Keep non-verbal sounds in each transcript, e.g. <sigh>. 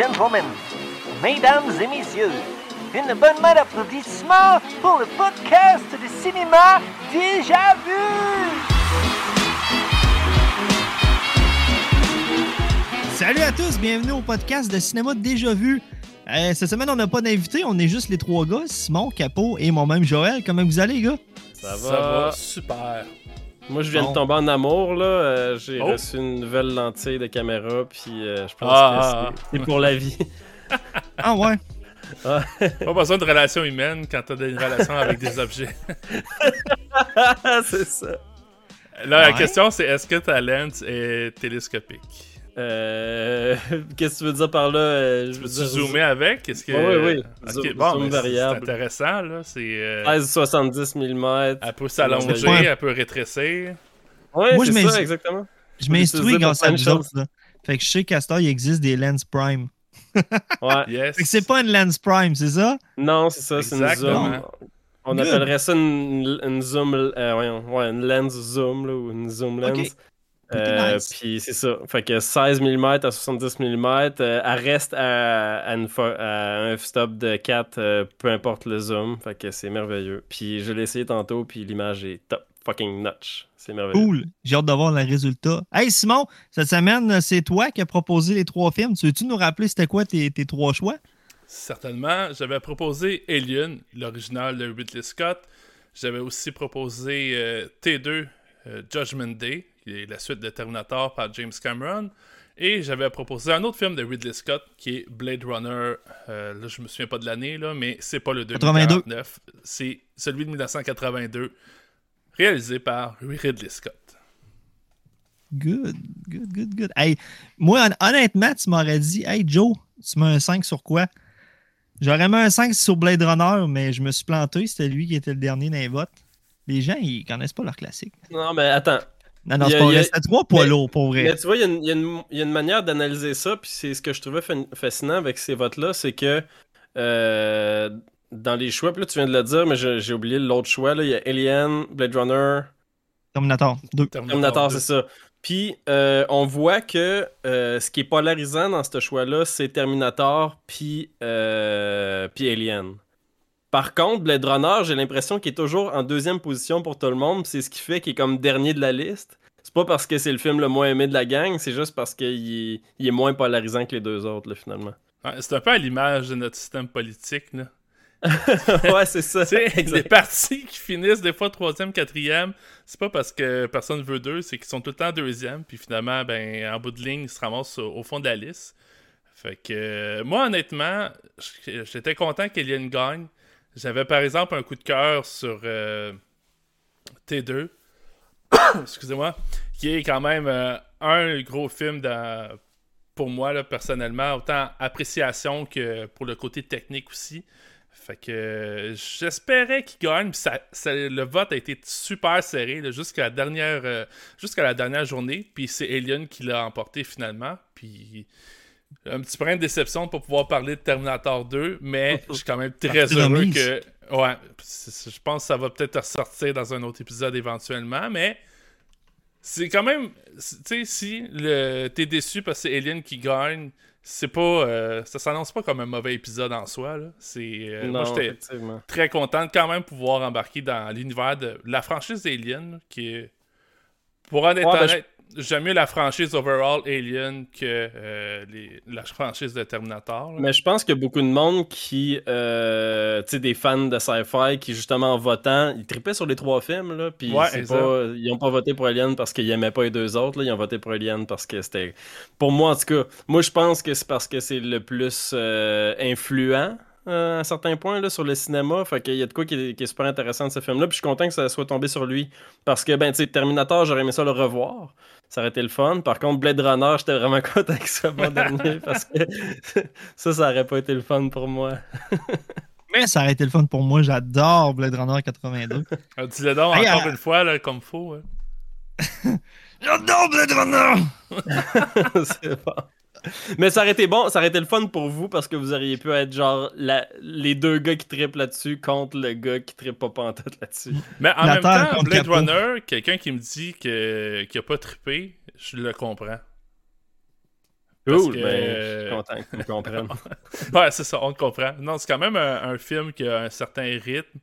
gentlemen, mesdames et messieurs, une bonne main d'applaudissements pour le podcast de cinéma déjà vu. Salut à tous, bienvenue au podcast de cinéma déjà vu. Euh, cette semaine, on n'a pas d'invité, on est juste les trois gars, Simon, Capot et moi-même Joël. Comment vous allez, les gars? Ça va. Ça va super. Moi, je viens Bon. de tomber en amour, là. Euh, J'ai Oh. reçu une nouvelle lentille de caméra, puis euh, je pense Ah, que c'est- c'est pour la vie. <laughs> Ah ouais? Pas besoin de relations humaines quand t'as des relations avec des objets. <laughs> c'est ça. Là, la question, c'est est-ce que ta lens est télescopique? Euh, <laughs> Qu'est-ce que tu veux dire par là? Euh, je veux Peux-tu dire, zoomer avec? Est-ce que... Oui, oui, oui. Bon, c'est- variable. C'est intéressant, là. C'est... euh, 16-70 mm. elle peut s'allonger, Ouais. elle peut rétrécir. Je c'est ça, exactement. Je m'instruis grâce à vous autres. choses. là. Fait que je sais qu'à ce temps, il existe des lens prime. <laughs> Ouais. Yes. Fait que c'est pas une lens prime, c'est ça? Non, c'est ça, c'est une zoom. On Good. appellerait ça une, une zoom, euh, voyons, ouais, une lens zoom, là, ou une zoom lens. Ok. Euh, nice. Puis c'est ça. Fait que 16 mm à 70 mm, euh, elle reste à, à une fo- à un f-stop de 4, euh, peu importe le zoom. Fait que c'est merveilleux. Puis je l'ai essayé tantôt, puis l'image est top fucking notch. C'est merveilleux. Cool. J'ai hâte de voir le résultat. Hey Simon, cette semaine, c'est toi qui as proposé les trois films. Tu veux-tu nous rappeler c'était quoi tes, tes trois choix? Certainement. J'avais proposé Alien, l'original de Ridley Scott. J'avais aussi proposé euh, T2, euh, Judgment Day, qui est la suite de Terminator par James Cameron. Et j'avais proposé un autre film de Ridley Scott qui est Blade Runner. euh, là, je me souviens pas de l'année, là, mais c'est pas le 2049. C'est celui de 1982, réalisé par Ridley Scott. Good, good, good, good. Hey, moi, hon- honnêtement, tu m'aurais dit, hey Joe, tu mets un 5 sur quoi? J'aurais mis un 5 sur Blade Runner, mais je me suis planté. C'était lui qui était le dernier dans les votes. Les gens, ils connaissent pas leur classique. Non, mais attends. Non, non, Il y c'est a- pas vrai. C'était trois poids lourds, pour vrai. Mais tu vois, il y a une- il y, a une- il y a une manière d'analyser ça, puis c'est ce que je trouvais fa- fascinant avec ces votes-là, c'est que euh, dans les choix, puis là tu viens de le dire, mais j'ai oublié l'autre choix, là, il y a Alien, Blade Runner, Terminator 2. Terminator, 2. c'est ça. Puis euh, on voit que euh, ce qui est polarisant dans ce choix-là, c'est Terminator puis euh, puis Alien. Par contre, Blade Runner, j'ai l'impression qu'il est toujours en deuxième position pour tout le monde. C'est ce qui fait qu'il est comme dernier de la liste. C'est pas parce que c'est le film le moins aimé de la gang, c'est juste parce qu'il est, il est moins polarisant que les deux autres, là, finalement. Ouais, c'est un peu à l'image de notre système politique. Là. <laughs> ouais, c'est ça. <laughs> Les partis qui finissent des fois troisième, quatrième, c'est pas parce que personne veut d'eux, c'est qu'ils sont tout le temps deuxième, puis finalement, ben, en bout de ligne, ils se ramassent au, au fond de la liste. Fait que, euh, moi, honnêtement, j'étais content qu'Alien gagne. J'avais, par exemple, un coup de cœur sur euh, T2, <coughs> excusez-moi, qui est quand même euh, un gros film pour moi, personnellement, autant appréciation que pour le côté technique aussi. Fait que j'espérais qu'il gagne. le vote a été super serré jusqu'à la dernière euh, la dernière journée. Puis c'est Alien qui l'a emporté finalement. Puis un petit brin de déception de pas pouvoir parler de Terminator 2, mais <laughs> je suis quand même très heureux que. Ouais, je pense que ça va peut-être ressortir dans un autre épisode éventuellement, mais c'est quand même. Tu sais, si le, t'es déçu parce que c'est Alien qui gagne, c'est pas. euh, ça s'annonce pas comme un mauvais épisode en soi. Là. C'est, euh, moi, Non, j'étais effectivement. très content de quand même pouvoir embarquer dans l'univers de la franchise Alien, là, qui est. Pour en être Ouais, ben, j'aime mieux la franchise overall Alien que euh, les- la franchise de Terminator. là. Mais je pense qu'il y a beaucoup de monde qui, euh, tu sais, des fans de sci-fi qui, justement, en votant, ils tripaient sur les trois films, là, puis Ouais, pas, ils ont pas voté pour Alien parce qu'ils aimaient pas les deux autres, là, ils ont voté pour Alien parce que c'était... Pour moi, en tout cas, moi, je pense que c'est parce que c'est le plus euh, influent, euh, à un certain point, là, sur le cinéma, fait qu'il y a de quoi qui est, qui est super intéressant de ce film-là, puis je suis content que ça soit tombé sur lui, parce que, ben, tu sais, Terminator, j'aurais aimé ça le revoir, ça aurait été le fun. Par contre, Blade Runner, j'étais vraiment <laughs> content qu'il soit pas dernier parce que <laughs> ça, ça aurait pas été le fun pour moi. <laughs> Mais ça aurait été le fun pour moi. J'adore Blade Runner 82. Euh, Dis-le donc Hey, encore euh, une fois, là, comme faut. hein. J'adore Blade Runner! C'est bon. Mais ça aurait été bon, ça aurait été le fun pour vous parce que vous auriez pu être genre la- les deux gars qui trippent là-dessus contre le gars qui trippe pas pantoute là-dessus. Mais en La même temps, Blade. Runner, quelqu'un qui me dit que, qu'il a pas trippé, je le comprends. Parce Cool, que- ben, je suis content que tu comprennes. <laughs> Ouais, c'est ça, on te comprend. Non, c'est quand même un, un film qui a un certain rythme.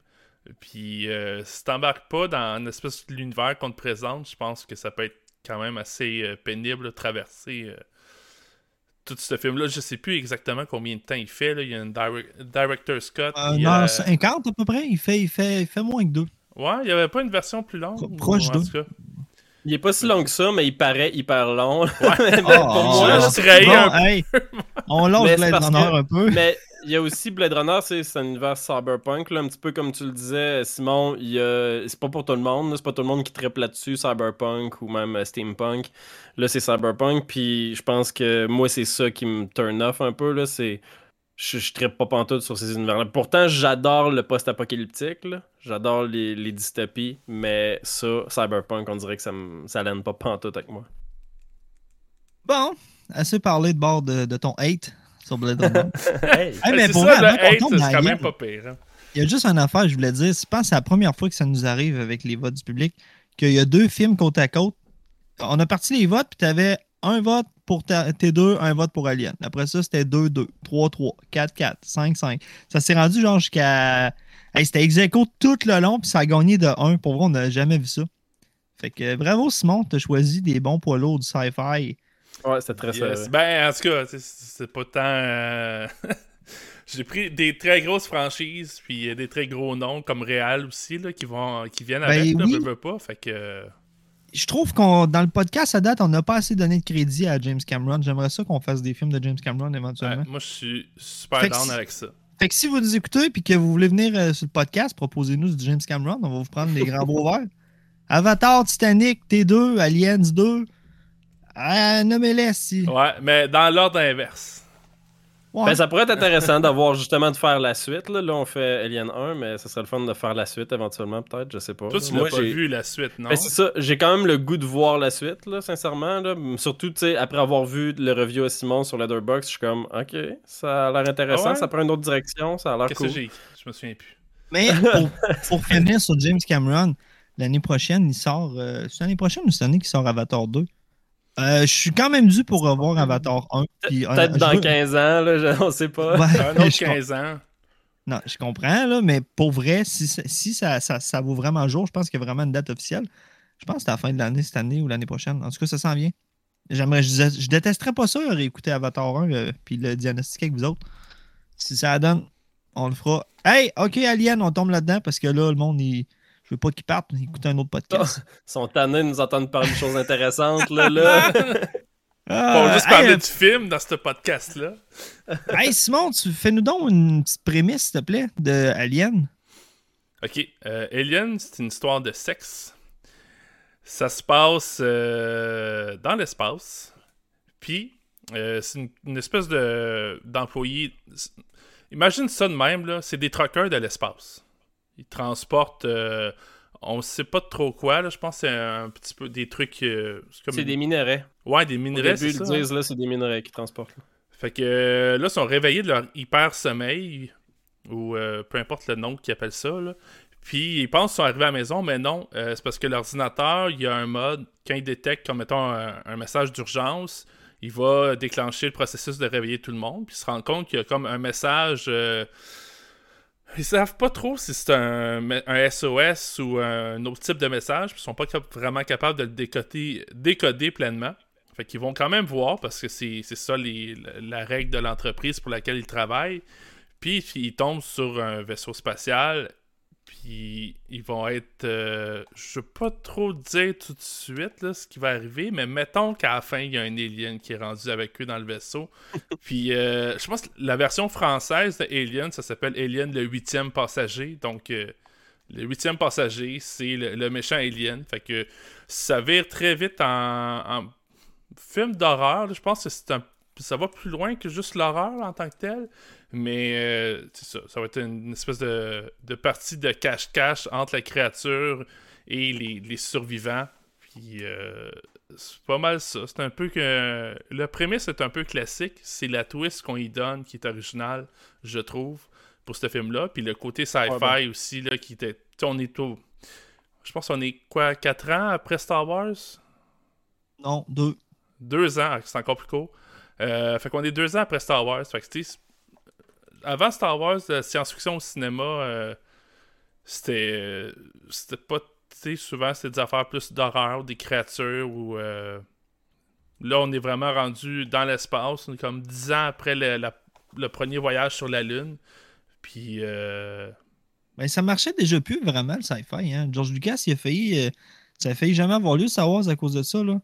Puis euh, si t'embarques pas dans une espèce de l'univers qu'on te présente, je pense que ça peut être quand même assez euh, pénible de traverser euh, tout ce film-là. Je sais plus exactement combien de temps il fait. Là. Il y a une direct- director Scott. Euh, a- heure 50 à peu près. Il fait, il fait, il fait moins que deux. Ouais, il y avait pas une version plus longue. Proche d'eux. Il est pas si long que ça, mais il paraît hyper long. Ah, <laughs> pour moi, ah, je trahis bon, un hey, on <laughs> lance un peu. Mais il y a aussi Blade Runner, c'est un univers cyberpunk, là, un petit peu comme tu le disais, Simon. a- C'est pas pour tout le monde, c'est pas tout le monde qui tripe là-dessus, cyberpunk ou même euh, steampunk. Là, c'est cyberpunk, puis je pense que moi, c'est ça qui me turn off un peu. là, C'est je, je trippe pas pantoute sur ces univers-là. Pourtant, j'adore le post-apocalyptique, j'adore les, dystopies, mais ça, cyberpunk, on dirait que ça l'aime pas pantoute avec moi. Bon, assez parlé de bord de, de ton hate sur Blade Runner. <laughs> Hey, Hey, mais pour ça, vrai, le hate, c'est quand même pas pire. hein. Il y a juste une affaire, je voulais dire. Je pense que c'est la première fois que ça nous arrive avec les votes du public, qu'il y a deux films côte à côte. On a parti les votes, puis tu avais un vote pour ta- T2, un vote pour Alien. Après ça, c'était 2-2, 3-3, 4-4, 5-5. Ça s'est rendu genre jusqu'à. Hey, c'était ex tout le long, puis ça a gagné de 1. Pour vrai, on n'a jamais vu ça. Fait que bravo, Simon, tu as choisi des bons poids lourds du sci-fi. Ouais, c'était très Yes. serré. Ben, en tout cas, c'est- pas tant. euh, <laughs> J'ai pris des très grosses franchises, puis des très gros noms, comme Real aussi, là, qui, vont, qui viennent Ben avec, là, oui. veux, veux pas. Fait que. Je trouve qu'on dans le podcast à date, on n'a pas assez donné de crédit à James Cameron. J'aimerais ça qu'on fasse des films de James Cameron éventuellement. ouais, moi, je suis super Fait down si- avec ça. Fait que si vous nous écoutez et que vous voulez venir euh, sur le podcast, proposez-nous du James Cameron. On va vous prendre les grands <laughs> beaux verres. Avatar, Titanic, T2, Aliens 2. Ah, nommez-les si. Ouais, mais dans l'ordre inverse. Ouais. Ben, ça pourrait être intéressant d'avoir justement de faire la suite. Là, Là, on fait Alien 1, mais ce serait le fun de faire la suite éventuellement, peut-être, je sais pas. Toi, tu Moi, l'as pas j'ai- vu la suite, non? Ben, c'est ça, j'ai quand même le goût de voir la suite, là, sincèrement. Là. Surtout, tu sais, après avoir vu le review à Simon sur Letterboxd, je suis comme, ok, ça a l'air intéressant, Ah ouais? ça prend une autre direction, ça a l'air Qu'est-ce cool. que j'ai Je me souviens plus. Mais pour, pour finir sur James Cameron, l'année prochaine, il sort. euh, c'est l'année prochaine ou cette année qu'il sort Avatar 2 Euh, Je suis quand même dû pour revoir Avatar 1. puis, euh, Peut-être dans veux- 15 ans, là, <laughs> je- on sait pas. Ouais, Un autre je com- 15 ans. Non, je comprends, là, mais pour vrai, si, ça- si ça, ça, ça vaut vraiment jour, je pense qu'il y a vraiment une date officielle. Je pense que c'est à la fin de l'année, cette année ou l'année prochaine. En tout cas, ça s'en vient. J'aimerais, je, je détesterais pas ça, réécouter Avatar 1 euh, puis le diagnostiquer avec vous autres. Si ça donne, on le fera. Hey, ok, Alien, on tombe là-dedans parce que là, le monde, il, je veux pas qu'il parte, écouter un autre podcast. <laughs> Ils sont tannés de nous entendre parler de choses intéressantes, là. là. <laughs> Ah, On va juste hey, parler euh, du film dans ce podcast-là. <laughs> hey, Simon, tu fais-nous donc une petite prémisse, s'il te plaît, de Alien. Ok, euh, Alien, c'est une histoire de sexe. Ça se passe euh, dans l'espace. Puis, euh, c'est une, une espèce de d'employé. Imagine ça de même, là. C'est des truckers de l'espace. Ils transportent. euh, on sait pas trop quoi, là. Je pense que c'est un petit peu des trucs. euh, c'est comme- des minerais. Ouais, des Au minerais, début, c'est ils hein? disent, là, c'est des minerais qui transportent. là. Fait que euh, là, ils sont réveillés de leur hyper sommeil, ou euh, peu importe le nom qu'ils appellent ça. Là. Puis ils pensent qu'ils sont arrivés à la maison, mais non, euh, c'est parce que l'ordinateur, il y a un mode, quand il détecte, comme mettons, un, un message d'urgence, il va déclencher le processus de réveiller tout le monde, puis il se rend compte qu'il y a comme un message. Ils savent pas trop si c'est un, un SOS ou un autre type de message, puis ils sont pas vraiment capables de le décoder, pleinement. Fait qu'ils vont quand même voir parce que c'est ça la règle de l'entreprise pour laquelle ils travaillent. Puis ils tombent sur un vaisseau spatial. Puis ils vont être. euh, je veux pas trop dire tout de suite là, ce qui va arriver, mais mettons qu'à la fin, il y a un alien qui est rendu avec eux dans le vaisseau. <laughs> Puis euh, je pense que la version française de Alien, ça s'appelle Alien le huitième passager. Donc euh, le huitième passager, c'est le, le méchant alien. Fait que ça vire très vite en, en film d'horreur. Je pense que c'est un, ça va plus loin que juste l'horreur en tant que tel. Mais euh, c'est ça. Ça va être une espèce de, de partie de cache-cache entre la créature et les, les survivants. Puis euh, c'est pas mal ça. C'est un peu que. Le prémisse est un peu classique. C'est la twist qu'on y donne qui est originale, je trouve, pour ce film-là. Puis le côté sci-fi ben. aussi, là, qui était. On est au. Je pense qu'on est quoi, 4 ans après Star Wars? Non, deux. deux ans, c'est encore plus court. Euh, fait qu'on est deux ans après Star Wars. Fait que, avant Star Wars, la science-fiction au cinéma, euh, c'était c'était pas souvent c'était des affaires plus d'horreur, des créatures ou là on est vraiment rendu dans l'espace, comme dix ans après le, premier voyage sur la Lune. Puis ben, ça marchait déjà plus vraiment le sci-fi. Hein? George Lucas, il a failli. ça a failli jamais avoir lieu Star Wars à cause de ça. Là.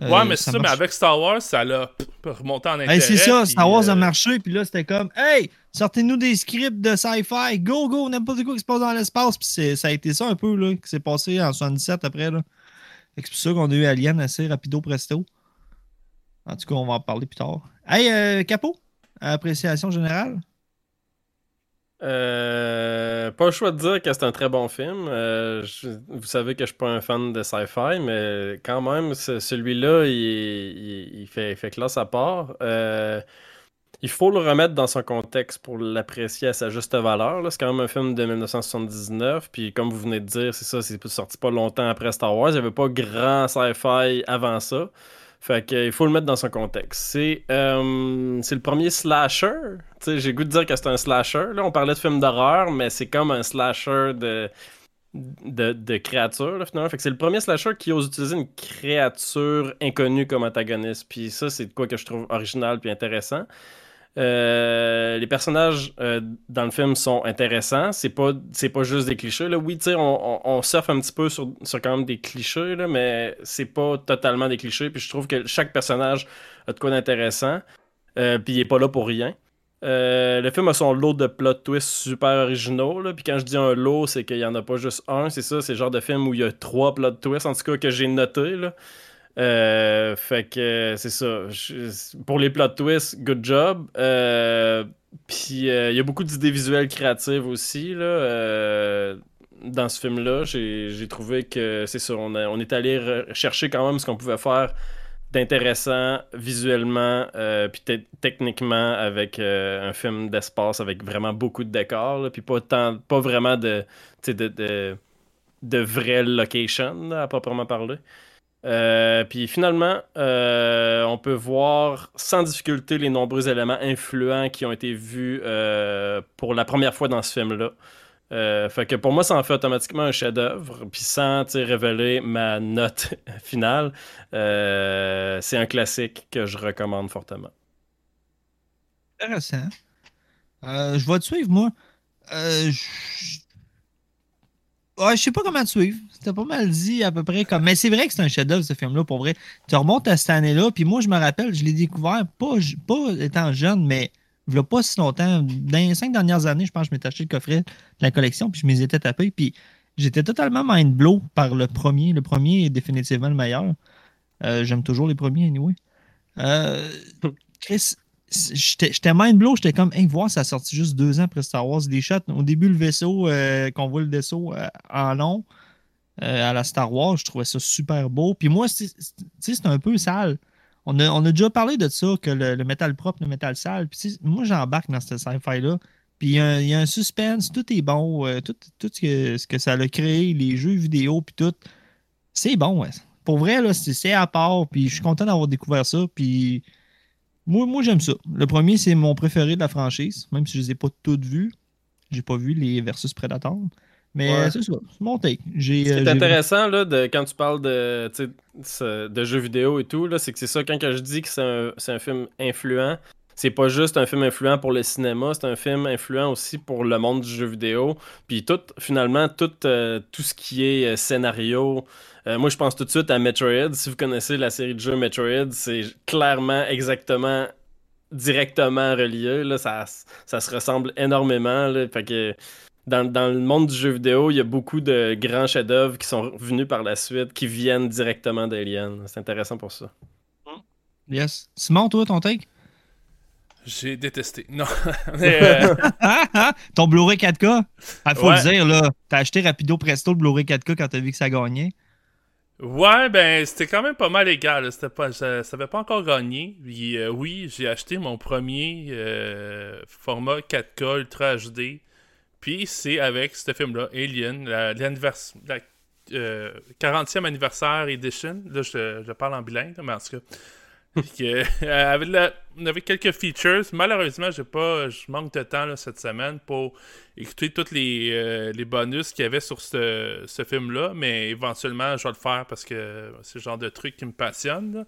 Ouais, euh, mais c'est ça, mais avec Star Wars, ça l'a remonté en intérêt. c'est ça, Star Wars a euh, marché, puis là, c'était comme Hey, sortez-nous des scripts de sci-fi, go, go, n'importe quoi qui se passe dans l'espace. Puis ça a été ça un peu, là, qui s'est passé en 77 après, là. C'est pour ça qu'on a eu Alien assez rapido presto. En tout cas, on va en parler plus tard. Hey, euh, Capot, appréciation générale? Euh, pas le choix de dire que c'est un très bon film. Euh, vous savez que je suis pas un fan de sci-fi, mais quand même, celui-là, il, fait, fait, classe à part. Euh, il faut le remettre dans son contexte pour l'apprécier à sa juste valeur. C'est quand même un film de 1979, puis comme vous venez de dire, c'est ça, c'est sorti pas longtemps après Star Wars. Il n'y avait pas grand sci-fi avant ça. Fait qu'il faut le mettre dans son contexte. C'est euh, le premier slasher. J'ai goût de dire que c'est un slasher. Là, on parlait de film d'horreur, mais c'est comme un slasher de, de, finalement. Fait que c'est le premier slasher qui ose utiliser une créature inconnue comme antagoniste. Puis ça, c'est quoi que je trouve original puis intéressant. Euh, les personnages euh, dans le film sont intéressants. C'est pas, c'est pas juste des clichés. Là. Oui, on, on, surfe un petit peu sur, sur quand même des clichés, là, mais c'est pas totalement des clichés. Puis je trouve que chaque personnage a de quoi d'intéressant. Euh, puis il est pas là pour rien. le film a son lot de plot twists super originaux. Là. Puis quand je dis un lot, c'est qu'il y en a pas juste un. C'est ça, c'est le genre de film où il y a trois plot twists, en tout cas, que j'ai noté. Là. Euh, fait que c'est ça. pour les plot twists, good job. Euh, puis euh, il y a beaucoup d'idées visuelles créatives aussi là, dans ce film-là. J'ai trouvé que c'est ça. On, on, est allé chercher quand même ce qu'on pouvait faire d'intéressant visuellement puis techniquement avec un film d'espace avec vraiment beaucoup de décors. Puis pas, tant, pas vraiment de, de, de, de vraies locations à proprement parler. Euh, puis finalement, euh, on peut voir sans difficulté les nombreux éléments influents qui ont été vus euh, pour la première fois dans ce film-là. fait que pour moi, ça en fait automatiquement un chef-d'œuvre. Puis sans révéler ma note <laughs> finale, c'est un classique que je recommande fortement. Intéressant. je vais te suivre, moi. Je Ouais, je sais pas comment te suivre. C'était pas mal dit à peu près comme. Mais c'est vrai que c'est un chef-d'œuvre ce film-là, pour vrai. Tu remontes à cette année-là, puis moi je me rappelle, je l'ai découvert pas, pas étant jeune, mais il a pas si longtemps. Dans les cinq dernières années, je pense que je m'étais acheté le coffret de la collection, puis je m'y étais tapé, puis j'étais totalement mind blow par le premier. Le premier est définitivement le meilleur. Euh, j'aime toujours les premiers, anyway. Euh, <laughs> Chris, j'étais mind blow, j'étais comme, hey, voir, ça a sorti juste deux ans après Star Wars. Des shots, au début, le vaisseau, euh, qu'on voit le vaisseau euh, en long euh, à la Star Wars, je trouvais ça super beau. Puis moi, c'est un peu sale. On a, on a, déjà parlé de ça, que le, métal propre, le métal sale. Puis moi, j'embarque dans cette sci-fi-là. Puis il y, a un suspense, tout est bon, tout, tout ce, que, ce, que, ça a créé, les jeux vidéo, puis tout. C'est bon, ouais. Pour vrai, là, c'est à part, puis je suis content d'avoir découvert ça. Puis moi, moi j'aime ça. Le premier, c'est mon préféré de la franchise, même si je ne les ai pas toutes vues. J'ai pas vu les versus Predator. Mais c'est ça, c'est mon take. Ce qui est euh, intéressant là, de, quand tu parles de, de jeux vidéo et tout, c'est que c'est ça, quand je dis que c'est un, un, film influent, c'est pas juste un film influent pour le cinéma, c'est un film influent aussi pour le monde du jeu vidéo. Puis tout, finalement, tout, euh, ce qui est euh, scénario. Euh, moi, je pense tout de suite à Metroid. Si vous connaissez la série de jeux Metroid, c'est clairement, exactement, directement relié. Là, ça, ça se ressemble énormément. Fait que dans, dans, le monde du jeu vidéo, il y a beaucoup de grands chefs-d'œuvre qui sont venus par la suite, qui viennent directement d'Alien. C'est intéressant pour ça. Yes. Simon, toi, ton take? J'ai détesté. Non. <laughs> Euh, Ton Blu-ray 4K? Il faut le dire, là. T'as acheté rapido presto le Blu-ray 4K quand t'as vu que ça gagnait? Ouais, ben, c'était quand même pas mal égal. C'était pas, ça, ça avait pas encore gagné. Puis, euh, oui, j'ai acheté mon premier euh, format 4K Ultra HD. Puis, c'est avec ce film-là, Alien, la, la 40e anniversaire edition. Là, je, je parle en bilingue, mais en tout cas. Que, euh, avec la- avait quelques features. Malheureusement, j'ai pas, je manque de temps cette semaine pour écouter tous les, euh, les bonus qu'il y avait sur ce, ce film-là, mais éventuellement, je vais le faire parce que c'est le genre de truc qui me passionne.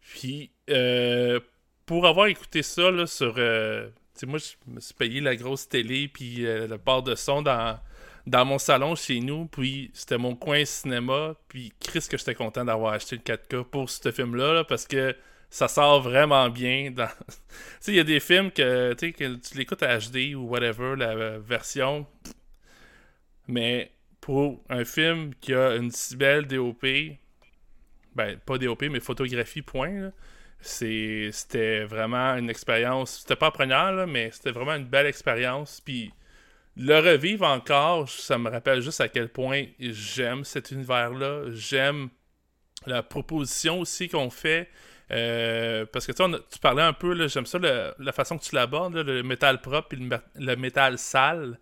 Puis, euh, pour avoir écouté ça là, sur. euh, moi, je me suis payé la grosse télé puis euh, le port de son dans, dans mon salon chez nous, puis c'était mon coin cinéma, puis Chris que j'étais content d'avoir acheté le 4K pour ce film-là, là, parce que ça sort vraiment bien. Dans... <laughs> tu sais, il y a des films que, que tu l'écoutes à HD ou whatever, la version, mais pour un film qui a une si belle DOP, ben, pas DOP, mais photographie, point, c'était vraiment une expérience. C'était pas première, mais c'était vraiment une belle expérience. Puis le revivre encore, ça me rappelle juste à quel point j'aime cet univers-là. J'aime la proposition aussi qu'on fait. Euh, parce que tu a- tu parlais un peu, j'aime ça, le- la façon que tu l'abordes, le métal propre et le, métal sale.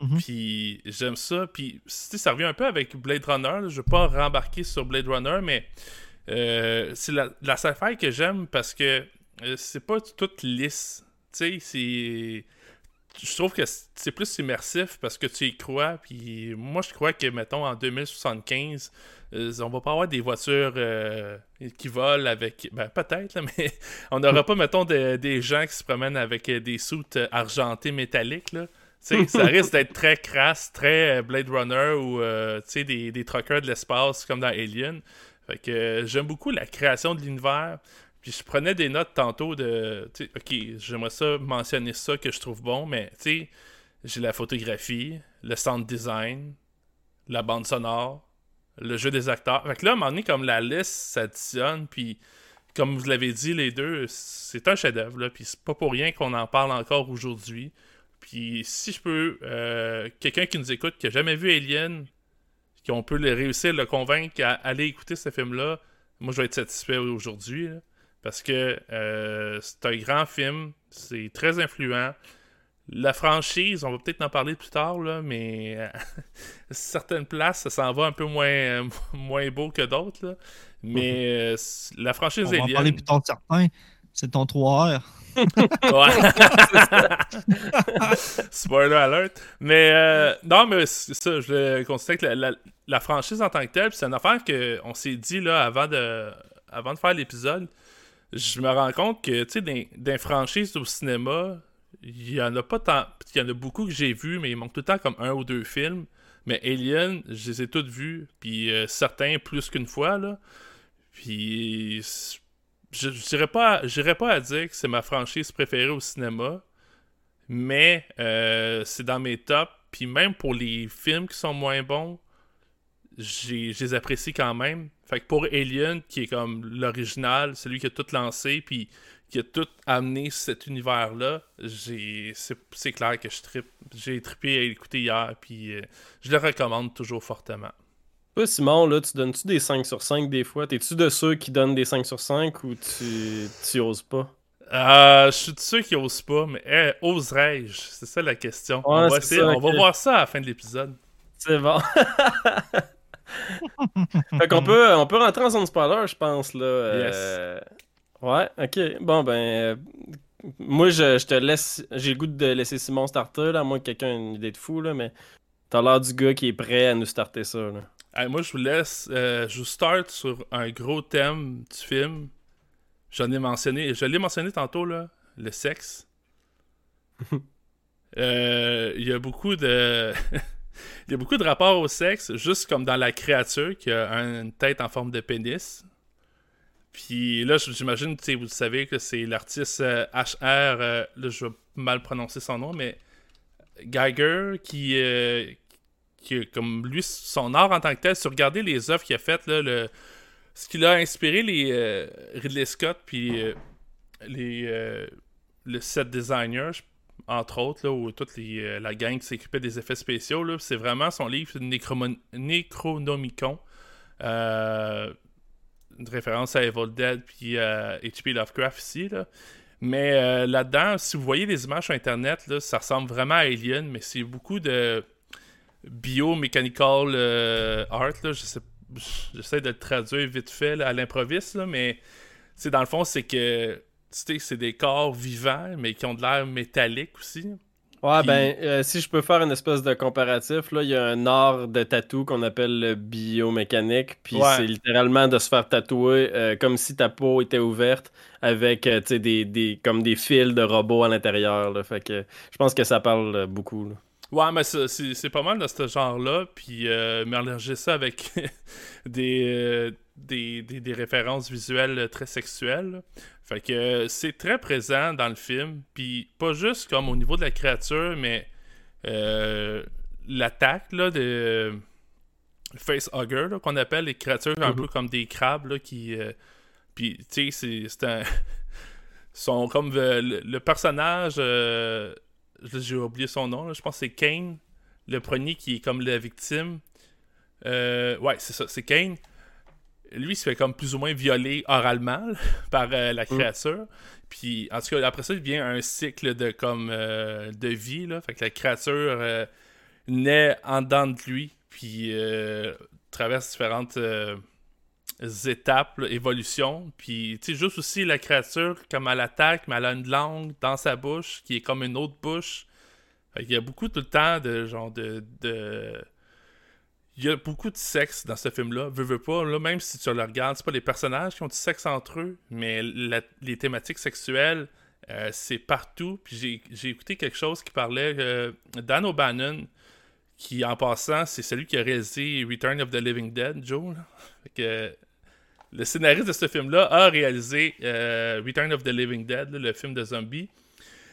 Mhm. Puis j'aime ça. Puis tu sais, ça revient un peu avec Blade Runner. là. Je vais pas rembarquer sur Blade Runner, mais euh, c'est la, la sci-fi que j'aime parce que euh, c'est pas tout lisse. Tu sais, c'est. Je trouve que c'est plus immersif parce que tu y crois. Puis moi, je crois que, mettons, en 2075, euh, on va pas avoir des voitures euh, qui volent avec. Ben, peut-être, <laughs> mais on n'aura pas, mettons, de- des gens qui se promènent avec euh, des soutes argentées métalliques, là. Ça <laughs> risque d'être très crasse, très euh, Blade Runner ou euh, des, des truckers de l'espace comme dans Alien. Fait que euh, j'aime beaucoup la création de l'univers. Puis je prenais des notes tantôt de. Ok, j'aimerais ça mentionner ça que je trouve bon, mais tu sais, j'ai la photographie, le sound design, la bande sonore, le jeu des acteurs. Fait que là, à un moment donné, comme la liste s'additionne, puis comme vous l'avez dit, les deux, c'est un chef-d'œuvre. Puis c'est pas pour rien qu'on en parle encore aujourd'hui. Puis si je peux, euh, quelqu'un qui nous écoute, qui a jamais vu Alien, qu'on peut le réussir le convaincre à aller écouter ce film-là, moi je vais être satisfait aujourd'hui. Parce que euh, c'est un grand film, c'est très influent. La franchise, on va peut-être en parler plus tard, là, mais euh, <laughs> certaines places, ça s'en va un peu moins, euh, <laughs> moins beau que d'autres. Mais c- la franchise On va en Alien. parler plus tard de certains. C'est ton 3R. <laughs> Ouais. Spoiler alert. Mais euh, non, mais ça, je le considère que la, la- la franchise en tant que telle, c'est une affaire qu'on s'est dit là avant de, avant de faire l'épisode. Je me rends compte que, tu sais, les franchises au cinéma, il y en a pas tant. Il y en a beaucoup que j'ai vus, mais il manque tout le temps comme un ou deux films. Mais Alien, je les ai toutes vus, puis euh, certains plus qu'une fois, là. Puis je dirais pas, j'irais pas à dire que c'est ma franchise préférée au cinéma, mais euh, c'est dans mes tops. Puis même pour les films qui sont moins bons, j'ai- je les apprécie quand même. Fait que pour Alien, qui est comme l'original, celui qui a tout lancé, puis qui a tout amené cet univers-là, j'ai- c'est c'est clair que je trippe. J'ai trippé à l'écouter hier, puis euh, je le recommande toujours fortement. Toi, Simon, là, tu donnes-tu des 5 sur 5 des fois? T'es-tu de ceux qui donnent des 5 sur 5 ou tu, tu oses pas? Euh, je suis de ceux qui osent pas, mais eh, oserais-je? C'est ça la question. on va, essayer- ça, on va voir ça à la fin de l'épisode. C'est bon. <laughs> <laughs> fait qu'on peut, on peut rentrer en zone spoiler, je pense, là. Euh, Ouais, ok. Bon, ben... euh, Moi, je, je te laisse... J'ai le goût de laisser Simon starter, là, à moins que quelqu'un ait une idée de fou, là, mais... T'as l'air du gars qui est prêt à nous starter ça, là. Moi, je vous laisse. euh, je vous start sur un gros thème du film. J'en ai mentionné. Je l'ai mentionné tantôt, là. Le sexe. <laughs> Il y a beaucoup de. <laughs> Il y a beaucoup de rapports au sexe, juste comme dans la créature qui a un- une tête en forme de pénis. Puis là, j'imagine, vous savez que c'est l'artiste euh, HR, euh, là, je vais mal prononcer son nom, mais Geiger, qui, euh, qui, comme lui, son art en tant que tel, si vous regardez les œuvres qu'il a faites, là, le, ce qui a inspiré les euh, Ridley Scott, puis euh, les, euh, le set designer, je- entre autres, ou toute euh, la gang qui s'occupait des effets spéciaux, c'est vraiment son livre Necronomicon. Euh, une référence à Evil Dead puis H.P. Lovecraft ici. Là. Mais euh, là-dedans, si vous voyez les images sur Internet, ça ressemble vraiment à Alien, mais c'est beaucoup de biomechanical euh, art. Là. J'essaie de le traduire vite fait à l'improviste, mais c'est dans le fond, c'est que c'est des corps vivants, mais qui ont de l'air métallique aussi. Ouais, Puis- ben, euh, si je peux faire une espèce de comparatif, là, il y a un art de tatou qu'on appelle le biomécanique, puis Ouais. c'est littéralement de se faire tatouer euh, comme si ta peau était ouverte avec, euh, tu sais, des, des, comme des fils de robots à l'intérieur. Fait que je pense que ça parle euh, beaucoup, là. Ouais, mais c'est- pas mal de ce genre-là. Puis mélanger ça avec <laughs> des, euh, des, des, des références visuelles très sexuelles. Fait que c'est très présent dans le film. Puis pas juste comme au niveau de la créature, mais euh, l'attaque là, de facehugger qu'on appelle les créatures un Mhm. peu comme des crabes là, qui. euh, puis tu sais, c'est- c'est un. <laughs> sont comme euh, le, le personnage. euh, j'ai oublié son nom, là. je pense que c'est Kane, le premier qui est comme la victime. Ouais, c'est ça, c'est Kane. Lui, il se fait comme plus ou moins violer oralement <laughs> par euh, la créature. Puis, en tout cas, après ça, il devient un cycle de comme euh, de vie. Là. Fait que la créature euh, naît en dedans de lui, puis traverse différentes étapes, là, évolutions. Puis, tu sais, juste aussi la créature, comme elle attaque, mais elle a une langue dans sa bouche qui est comme une autre bouche. Fait qu'il y a beaucoup tout le temps de genre de. de... Il y a beaucoup de sexe dans ce film-là. Veux, veux pas. Là, même si tu le regardes, c'est pas les personnages qui ont du sexe entre eux, mais les thématiques sexuelles, euh, c'est partout. Puis j'ai- écouté quelque chose qui parlait. euh, Dan O'Bannon, qui en passant, c'est celui qui a réalisé Return of the Living Dead, Joe. Fait que, le scénariste de ce film-là a réalisé euh, Return of the Living Dead, le film de zombies.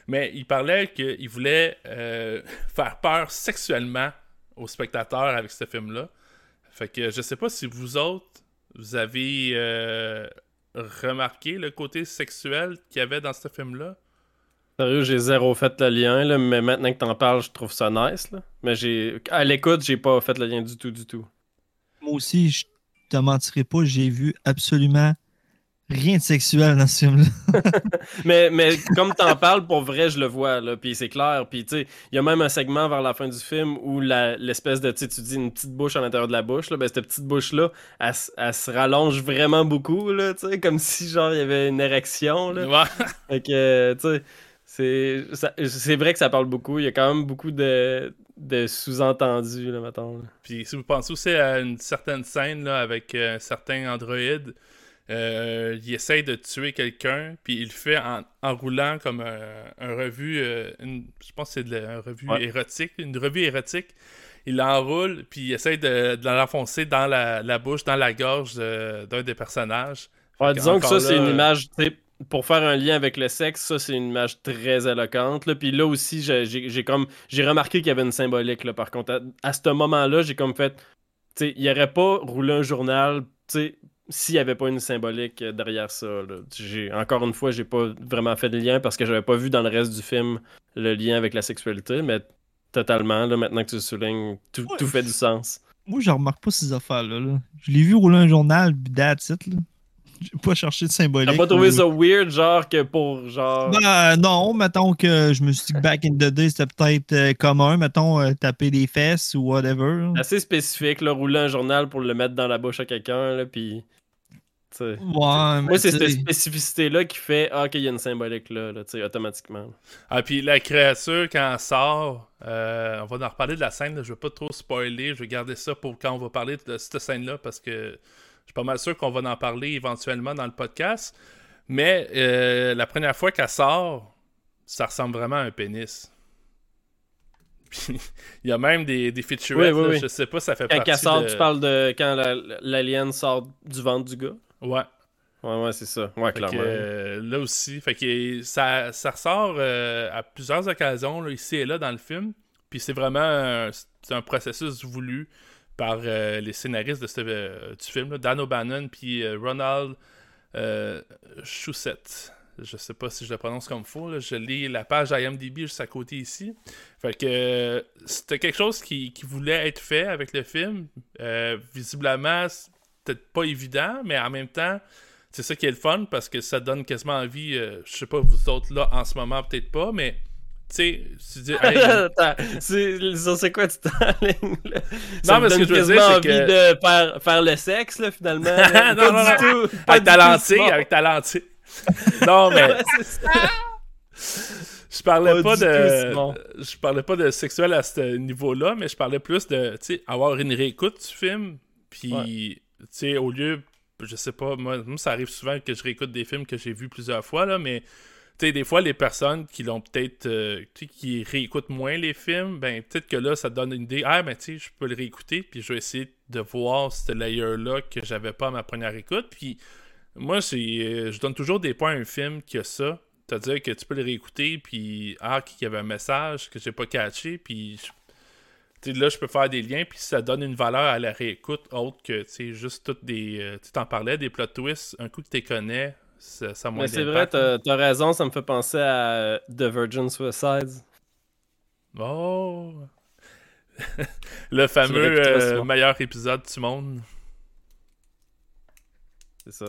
Mais il parlait qu'il voulait euh, <laughs> faire peur sexuellement aux spectateurs avec ce film-là. Fait que je sais pas si vous autres, vous avez euh, remarqué le côté sexuel qu'il y avait dans ce film-là. Sérieux, j'ai zéro fait le lien, là, mais maintenant que t'en parles, je trouve ça nice, là. Mais j'ai... À l'écoute, j'ai pas fait le lien du tout, du tout. Moi aussi, je te mentirai pas, j'ai vu absolument rien de sexuel dans ce film-là. <laughs> Mais, mais comme t'en parles, pour vrai, je le vois, là, puis c'est clair. Puis, tu sais, il y a même un segment vers la fin du film où la- l'espèce de, tu sais, tu dis une petite bouche à l'intérieur de la bouche, là, ben cette petite bouche-là, elle, se rallonge vraiment beaucoup, là, tu sais, comme si, genre, il y avait une érection, là. Ouais. Fait que, tu sais, c'est, vrai que ça parle beaucoup. Il y a quand même beaucoup de, de sous-entendus, là, mettons. là. Puis si vous pensez aussi à une certaine scène là, avec euh, un certain androïde, euh, il essaye de tuer quelqu'un, puis il le fait en, en roulant comme un, un revue, euh, une- je pense que c'est de la- un revue Ouais. érotique, une revue érotique. Il l'enroule, puis il essaye de, de l'enfoncer dans la, la bouche, dans la gorge de- d'un des personnages. Ouais, disons que ça, c'est une euh, image, pour faire un lien avec le sexe, ça, c'est une image très éloquente. Là. Puis là aussi, j'ai j'ai- j'ai comme j'ai remarqué qu'il y avait une symbolique. Là, par contre, à, à ce moment-là, j'ai comme fait, il n'y aurait pas roulé un journal, tu sais, s'il n'y avait pas une symbolique euh, derrière ça. J'ai- Encore une fois, j'ai pas vraiment fait de lien parce que j'avais pas vu dans le reste du film le lien avec la sexualité, mais totalement, là, maintenant que tu le soulignes, tout, Ouais. tout fait du sens. Moi, je remarque pas ces affaires-là. là. Je l'ai vu rouler un journal, puis that's it, là. J'ai pas cherché de symbolique. T'as pas trouvé ou- ça weird, genre, que pour, genre... Ben, non, mettons que je me suis dit que back in the day, c'était peut-être euh, commun, mettons, euh, taper des fesses ou whatever. assez spécifique, là, rouler un journal pour le mettre dans la bouche à quelqu'un, là, puis... Ouais, Moi, c'est cette spécificité-là qui fait ah, qu'il y a une symbolique là, là tu sais, automatiquement. Ah, puis la créature, quand elle sort, euh, on va en reparler de la scène, là, je veux pas trop spoiler, je vais garder ça pour quand on va parler de cette scène-là, parce que je suis pas mal sûr qu'on va en parler éventuellement dans le podcast. Mais euh, la première fois qu'elle sort, ça ressemble vraiment à un pénis. Puis <laughs> il y a même des, des featurettes, Oui, oui, là, oui. je sais pas, ça fait Quand partie elle sort, de... tu parles de quand la- l'alien sort du ventre du gars? Ouais. Ouais, ouais, c'est ça. Ouais, Fait que, clairement. euh, là aussi, fait que ça, ça ressort euh, à plusieurs occasions, là, ici et là, dans le film. Puis c'est vraiment un processus voulu par euh, les scénaristes de ce, euh, du film, là, Dan O'Bannon puis euh, Ronald Choussette. Je sais pas si je le prononce comme faut. là. Je lis la page IMDb juste à côté ici. Fait que c'était quelque chose qui, voulait être fait avec le film. Visiblement, c'est peut-être pas évident, mais en même temps, c'est ça qui est le fun parce que ça donne quasiment envie. je sais pas, vous autres là en ce moment, peut-être pas, mais sais, tu dis, <laughs> hey, Attends, c'est quoi tu t'enlignes, là? Ça Non, mais ce que je veux dire, envie c'est de faire, faire le sexe, là, finalement. là. <laughs> non, du non. tout. Avec ta lentille, avec ta lentille. Non, <laughs> mais je parlais Pas pas du tout, de. Je parlais pas de sexuel à ce niveau-là, mais je parlais plus de, tu sais, avoir une réécoute du film, puis, tu sais, au lieu, je sais pas, moi, ça arrive souvent que je réécoute des films que j'ai vus plusieurs fois, là, mais, tu sais, des fois, les personnes qui l'ont peut-être, euh, qui réécoutent moins les films, ben, peut-être que là, ça donne une idée, ah, ben, tu sais, je peux le réécouter, puis je vais essayer de voir ce layer-là que j'avais pas à ma première écoute, puis moi, euh, je donne toujours des points à un film qui a ça. C'est-à-dire que tu peux le réécouter, puis ah, qu'il y avait un message que j'ai pas catché, puis je- tu sais, là, je peux faire des liens, puis ça donne une valeur à la réécoute autre que, tu sais, juste toutes des... euh, tu t'en parlais, des plot twists, un coup que tu connais, ça, ça a moins Mais c'est vrai, t'as t'as raison, ça me fait penser à The Virgin Suicides. Oh! <laughs> le fameux euh, Simon. meilleur épisode du monde. C'est ça.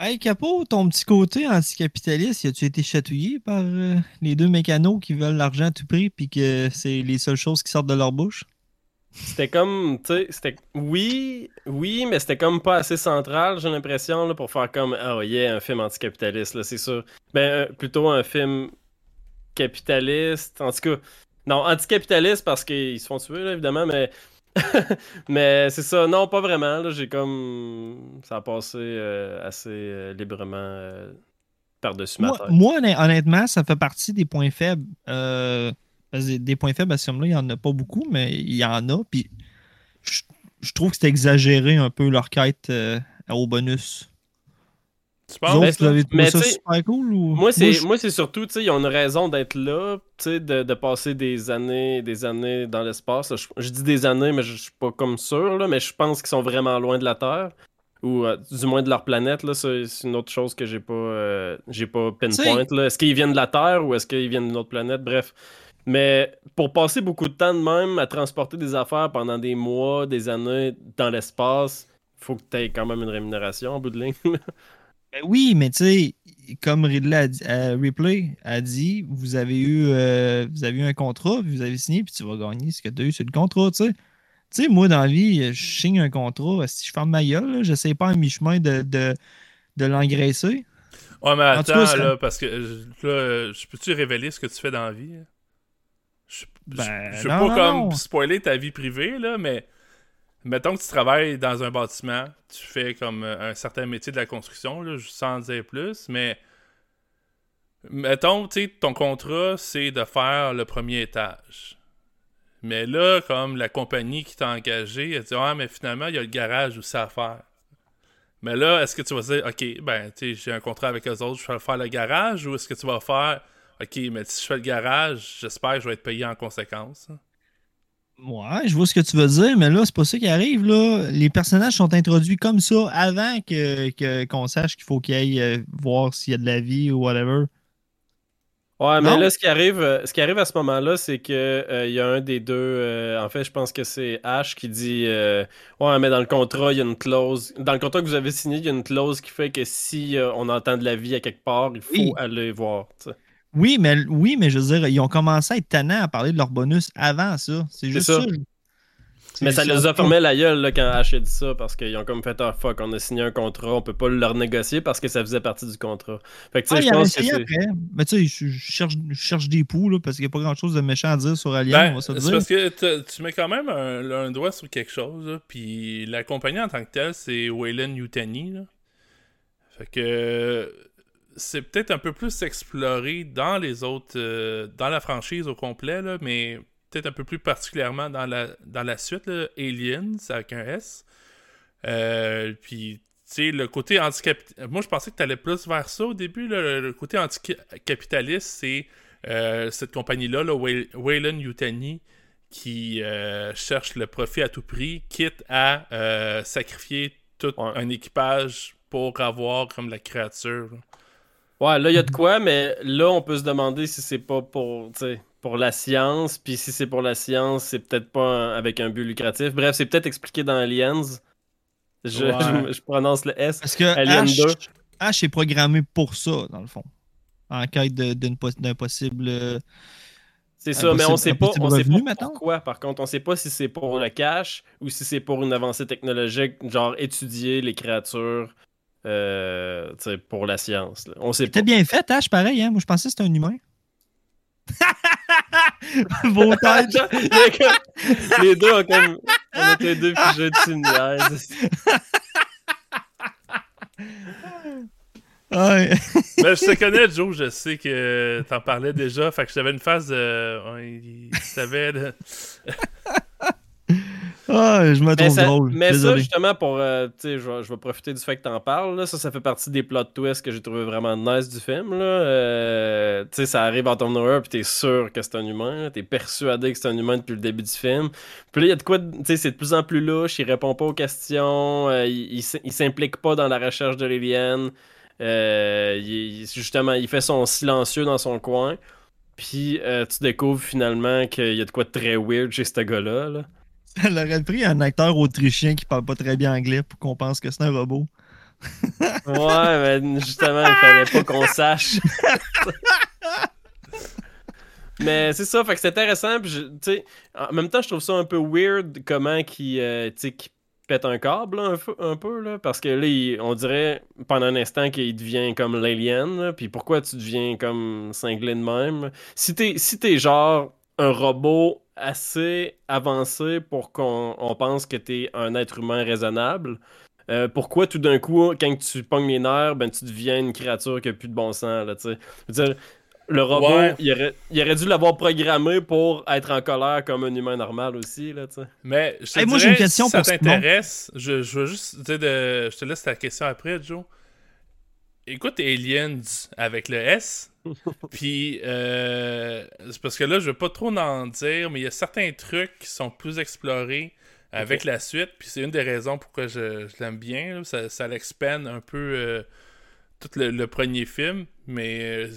Hey, Capo, ton petit côté anticapitaliste, as-tu été chatouillé par euh, les deux mécanos qui veulent l'argent à tout prix puis que c'est les seules choses qui sortent de leur bouche? C'était comme, tu sais, c'était. Oui, oui, mais c'était comme pas assez central, j'ai l'impression, là, pour faire comme. Oh yeah, un film anticapitaliste, là, c'est sûr. Ben, euh, plutôt un film capitaliste. En tout cas, non, anticapitaliste parce qu'ils se font tuer, là, évidemment, mais. <laughs> mais c'est ça, non, pas vraiment, là, j'ai comme. Ça a passé euh, assez euh, librement par-dessus ma Moi, tête. moi, honn- honnêtement, ça fait partie des points faibles. Euh, parce que des points faibles à ce film-là, il n'y en a pas beaucoup, mais il y en a. Puis je, je trouve que c'est exagéré un peu leur quête euh, au bonus. Tu penses? autres, vous mais ça super cool? Ou... Moi, c'est je- moi, c'est surtout, tu sais, ils ont une raison d'être là, tu sais, de, de passer des années, des années dans l'espace. Je, je dis des années, mais je, je suis pas comme sûr, là, mais je pense qu'ils sont vraiment loin de la Terre. Ou euh, du moins de leur planète, là. C'est une autre chose que j'ai pas, euh, j'ai pas pinpoint, là. Est-ce qu'ils viennent de la Terre ou est-ce qu'ils viennent d'une autre planète? Bref. Mais pour passer beaucoup de temps de même à transporter des affaires pendant des mois, des années dans l'espace, faut que tu aies quand même une rémunération en bout de ligne. <laughs> Ben oui, mais tu sais, comme Ridley a dit, euh, Ripley a dit, vous avez eu euh, vous avez eu un contrat, puis vous avez signé, puis tu vas gagner ce que tu as eu sur le contrat, tu sais. Tu sais, moi, dans la vie, je signe un contrat, si je ferme ma gueule, j'essaie pas à mi-chemin de, de, de l'engraisser. Ouais, mais attends, cas, là, parce que euh, là, je peux-tu révéler ce que tu fais dans la vie? hein? Je, je- Ben, je veux non, pas non, comme non. spoiler ta vie privée, là, mais mettons que tu travailles dans un bâtiment, tu fais comme euh, un certain métier de la construction, là, sans dire plus, mais mettons, tu sais, ton contrat, c'est de faire le premier étage. Mais là, comme la compagnie qui t'a engagé, elle dit Ah, mais finalement, il y a le garage aussi à faire. Mais là, est-ce que tu vas dire, OK, ben, tu sais, j'ai un contrat avec eux autres, je vais faire le garage, ou est-ce que tu vas faire, OK, mais si je fais le garage, j'espère que je vais être payé en conséquence. hein? Ouais, je vois ce que tu veux dire, mais là, c'est pas ça qui arrive, là. Les personnages sont introduits comme ça avant que, que- qu'on sache qu'il faut qu'ils aillent euh, voir s'il y a de la vie ou whatever. Ouais, mais Non. là, ce qui arrive, euh, ce qui arrive à ce moment-là, c'est que euh, il y a un des deux. euh, en fait, je pense que c'est Ash qui dit euh, Ouais, mais dans le contrat, il y a une clause. Dans le contrat que vous avez signé, il y a une clause qui fait que si euh, on entend de la vie à quelque part, il faut Oui. aller voir. tu sais. Oui, mais oui, mais je veux dire, ils ont commencé à être tannants à parler de leur bonus avant ça. C'est juste ça. Mais ça les a fermé la gueule là, quand Ash a dit ça parce qu'ils ont comme fait Ah fuck, on a signé un contrat, on peut pas le renégocier parce que ça faisait partie du contrat. Fait que tu Ah, sais, il je pense que c'est. Mais tu sais, je, cherche, je cherche des poux, là, parce qu'il n'y a pas grand-chose de méchant à dire sur Alien, Ben, on va se le c'est dire. parce que t'as- tu mets quand même un, un doigt sur quelque chose, là, puis la compagnie en tant que telle, c'est Wayland Yutani. là. Fait que c'est peut-être un peu plus exploré dans les autres, euh, dans la franchise au complet, là, mais peut-être un peu plus particulièrement dans la, dans la suite, là, Aliens, avec un S. Euh, puis, tu sais, le côté anticapitaliste. Moi, je pensais que tu allais plus vers ça au début. là. Le, côté anticapitaliste, c'est euh, cette compagnie-là, là, Way- Wayland Yutani, qui cherche le profit à tout prix, quitte à sacrifier tout Ouais. un équipage pour avoir comme la créature. Ouais, là, il y a de quoi, mais là, on peut se demander si c'est pas pour, pour la science, puis si c'est pour la science, c'est peut-être pas un- avec un but lucratif. Bref, c'est peut-être expliqué dans Aliens. Je, Ouais. je- je prononce le S. Parce que Alien Ash, 2. Ash est programmé pour ça, dans le fond. en quête d'un possible. euh, C'est ça, mais on sait pas, on sait revenu, pas mettons? pourquoi. Par contre, on sait pas si c'est pour le cash ou si c'est pour une avancée technologique, genre étudier les créatures euh, pour la science. là. On sait pas. C'était bien fait, Ash, pareil, hein? Moi, je pensais que c'était un humain. <laughs> Beau <laughs> tête. Il y a comme- les deux ont comme. On était deux une niaise. Ouais. Mais je te connais, Joe, je sais que t'en parlais déjà. Fait que j'avais une phase de. ouais, il savait. de- Ah, je me trouve ça, drôle. mais ça, justement, pour. euh, tu sais, je, vais- profiter du fait que t'en parles. là. Ça, ça fait partie des plot twists que j'ai trouvé vraiment nice du film. Euh, tu sais, ça arrive en of nowhere, puis t'es sûr que c'est un humain. T'es persuadé que c'est un humain depuis le début du film. Puis là, il y a de quoi. Tu sais, c'est de plus en plus louche. Il répond pas aux questions. euh, il, il s- il s'implique pas dans la recherche de l'alien. Il- justement, il fait son silencieux dans son coin. Puis tu découvres finalement qu'il y a de quoi de très weird chez ce gars-là. là. <laughs> Elle aurait pris un acteur autrichien qui parle pas très bien anglais pour qu'on pense que c'est un robot. Ouais, mais justement, il fallait pas qu'on sache. <laughs> mais c'est ça, fait que c'est intéressant. Puis je- en même temps, je trouve ça un peu weird comment qu'il euh, pète un câble là, un, peu- un peu, là, parce que là, il- on dirait pendant un instant qu'il devient comme l'alien. Puis pourquoi tu deviens comme cinglé de même? Si t'es si t'es genre un robot assez avancé pour qu'on on pense que t'es un être humain raisonnable. Euh, pourquoi tout d'un coup, quand tu pognes les nerfs, ben tu deviens une créature qui a plus de bon sens, là, tu sais. Je veux dire, le robot, Ouais. il, aurait, il aurait dû l'avoir programmé pour être en colère comme un humain normal aussi, là, tu sais. Mais je te Hey, moi, j'ai dirais, une question si ça t'intéresse, je, je veux juste de... Je te laisse ta question après, Joe. Écoute Aliens avec le S. <laughs> Puis, euh, c'est parce que là, je veux pas trop en dire, mais il y a certains trucs qui sont plus explorés avec la suite. Puis c'est une des raisons pourquoi je, je l'aime bien. là. Ça, ça l'expand un peu euh, tout le, le premier film. Mais euh,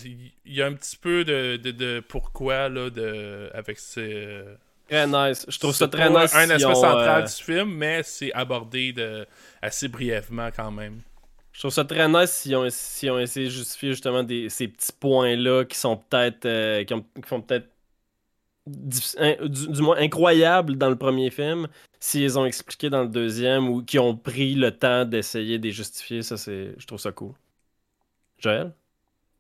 il y a un petit peu de, de, de pourquoi là, de, avec ces. Très nice. Je trouve ça très nice. un si aspect on, central du film, mais c'est abordé de, assez brièvement quand même. Je trouve ça très nice si on, si on essayé de justifier justement des, ces petits points-là qui sont peut-être. euh, qui, ont- qui font peut-être. Du, du moins incroyables dans le premier film, s'ils ont expliqué dans le deuxième ou qui ont pris le temps d'essayer de les justifier, ça c'est. Je trouve ça cool. Joël?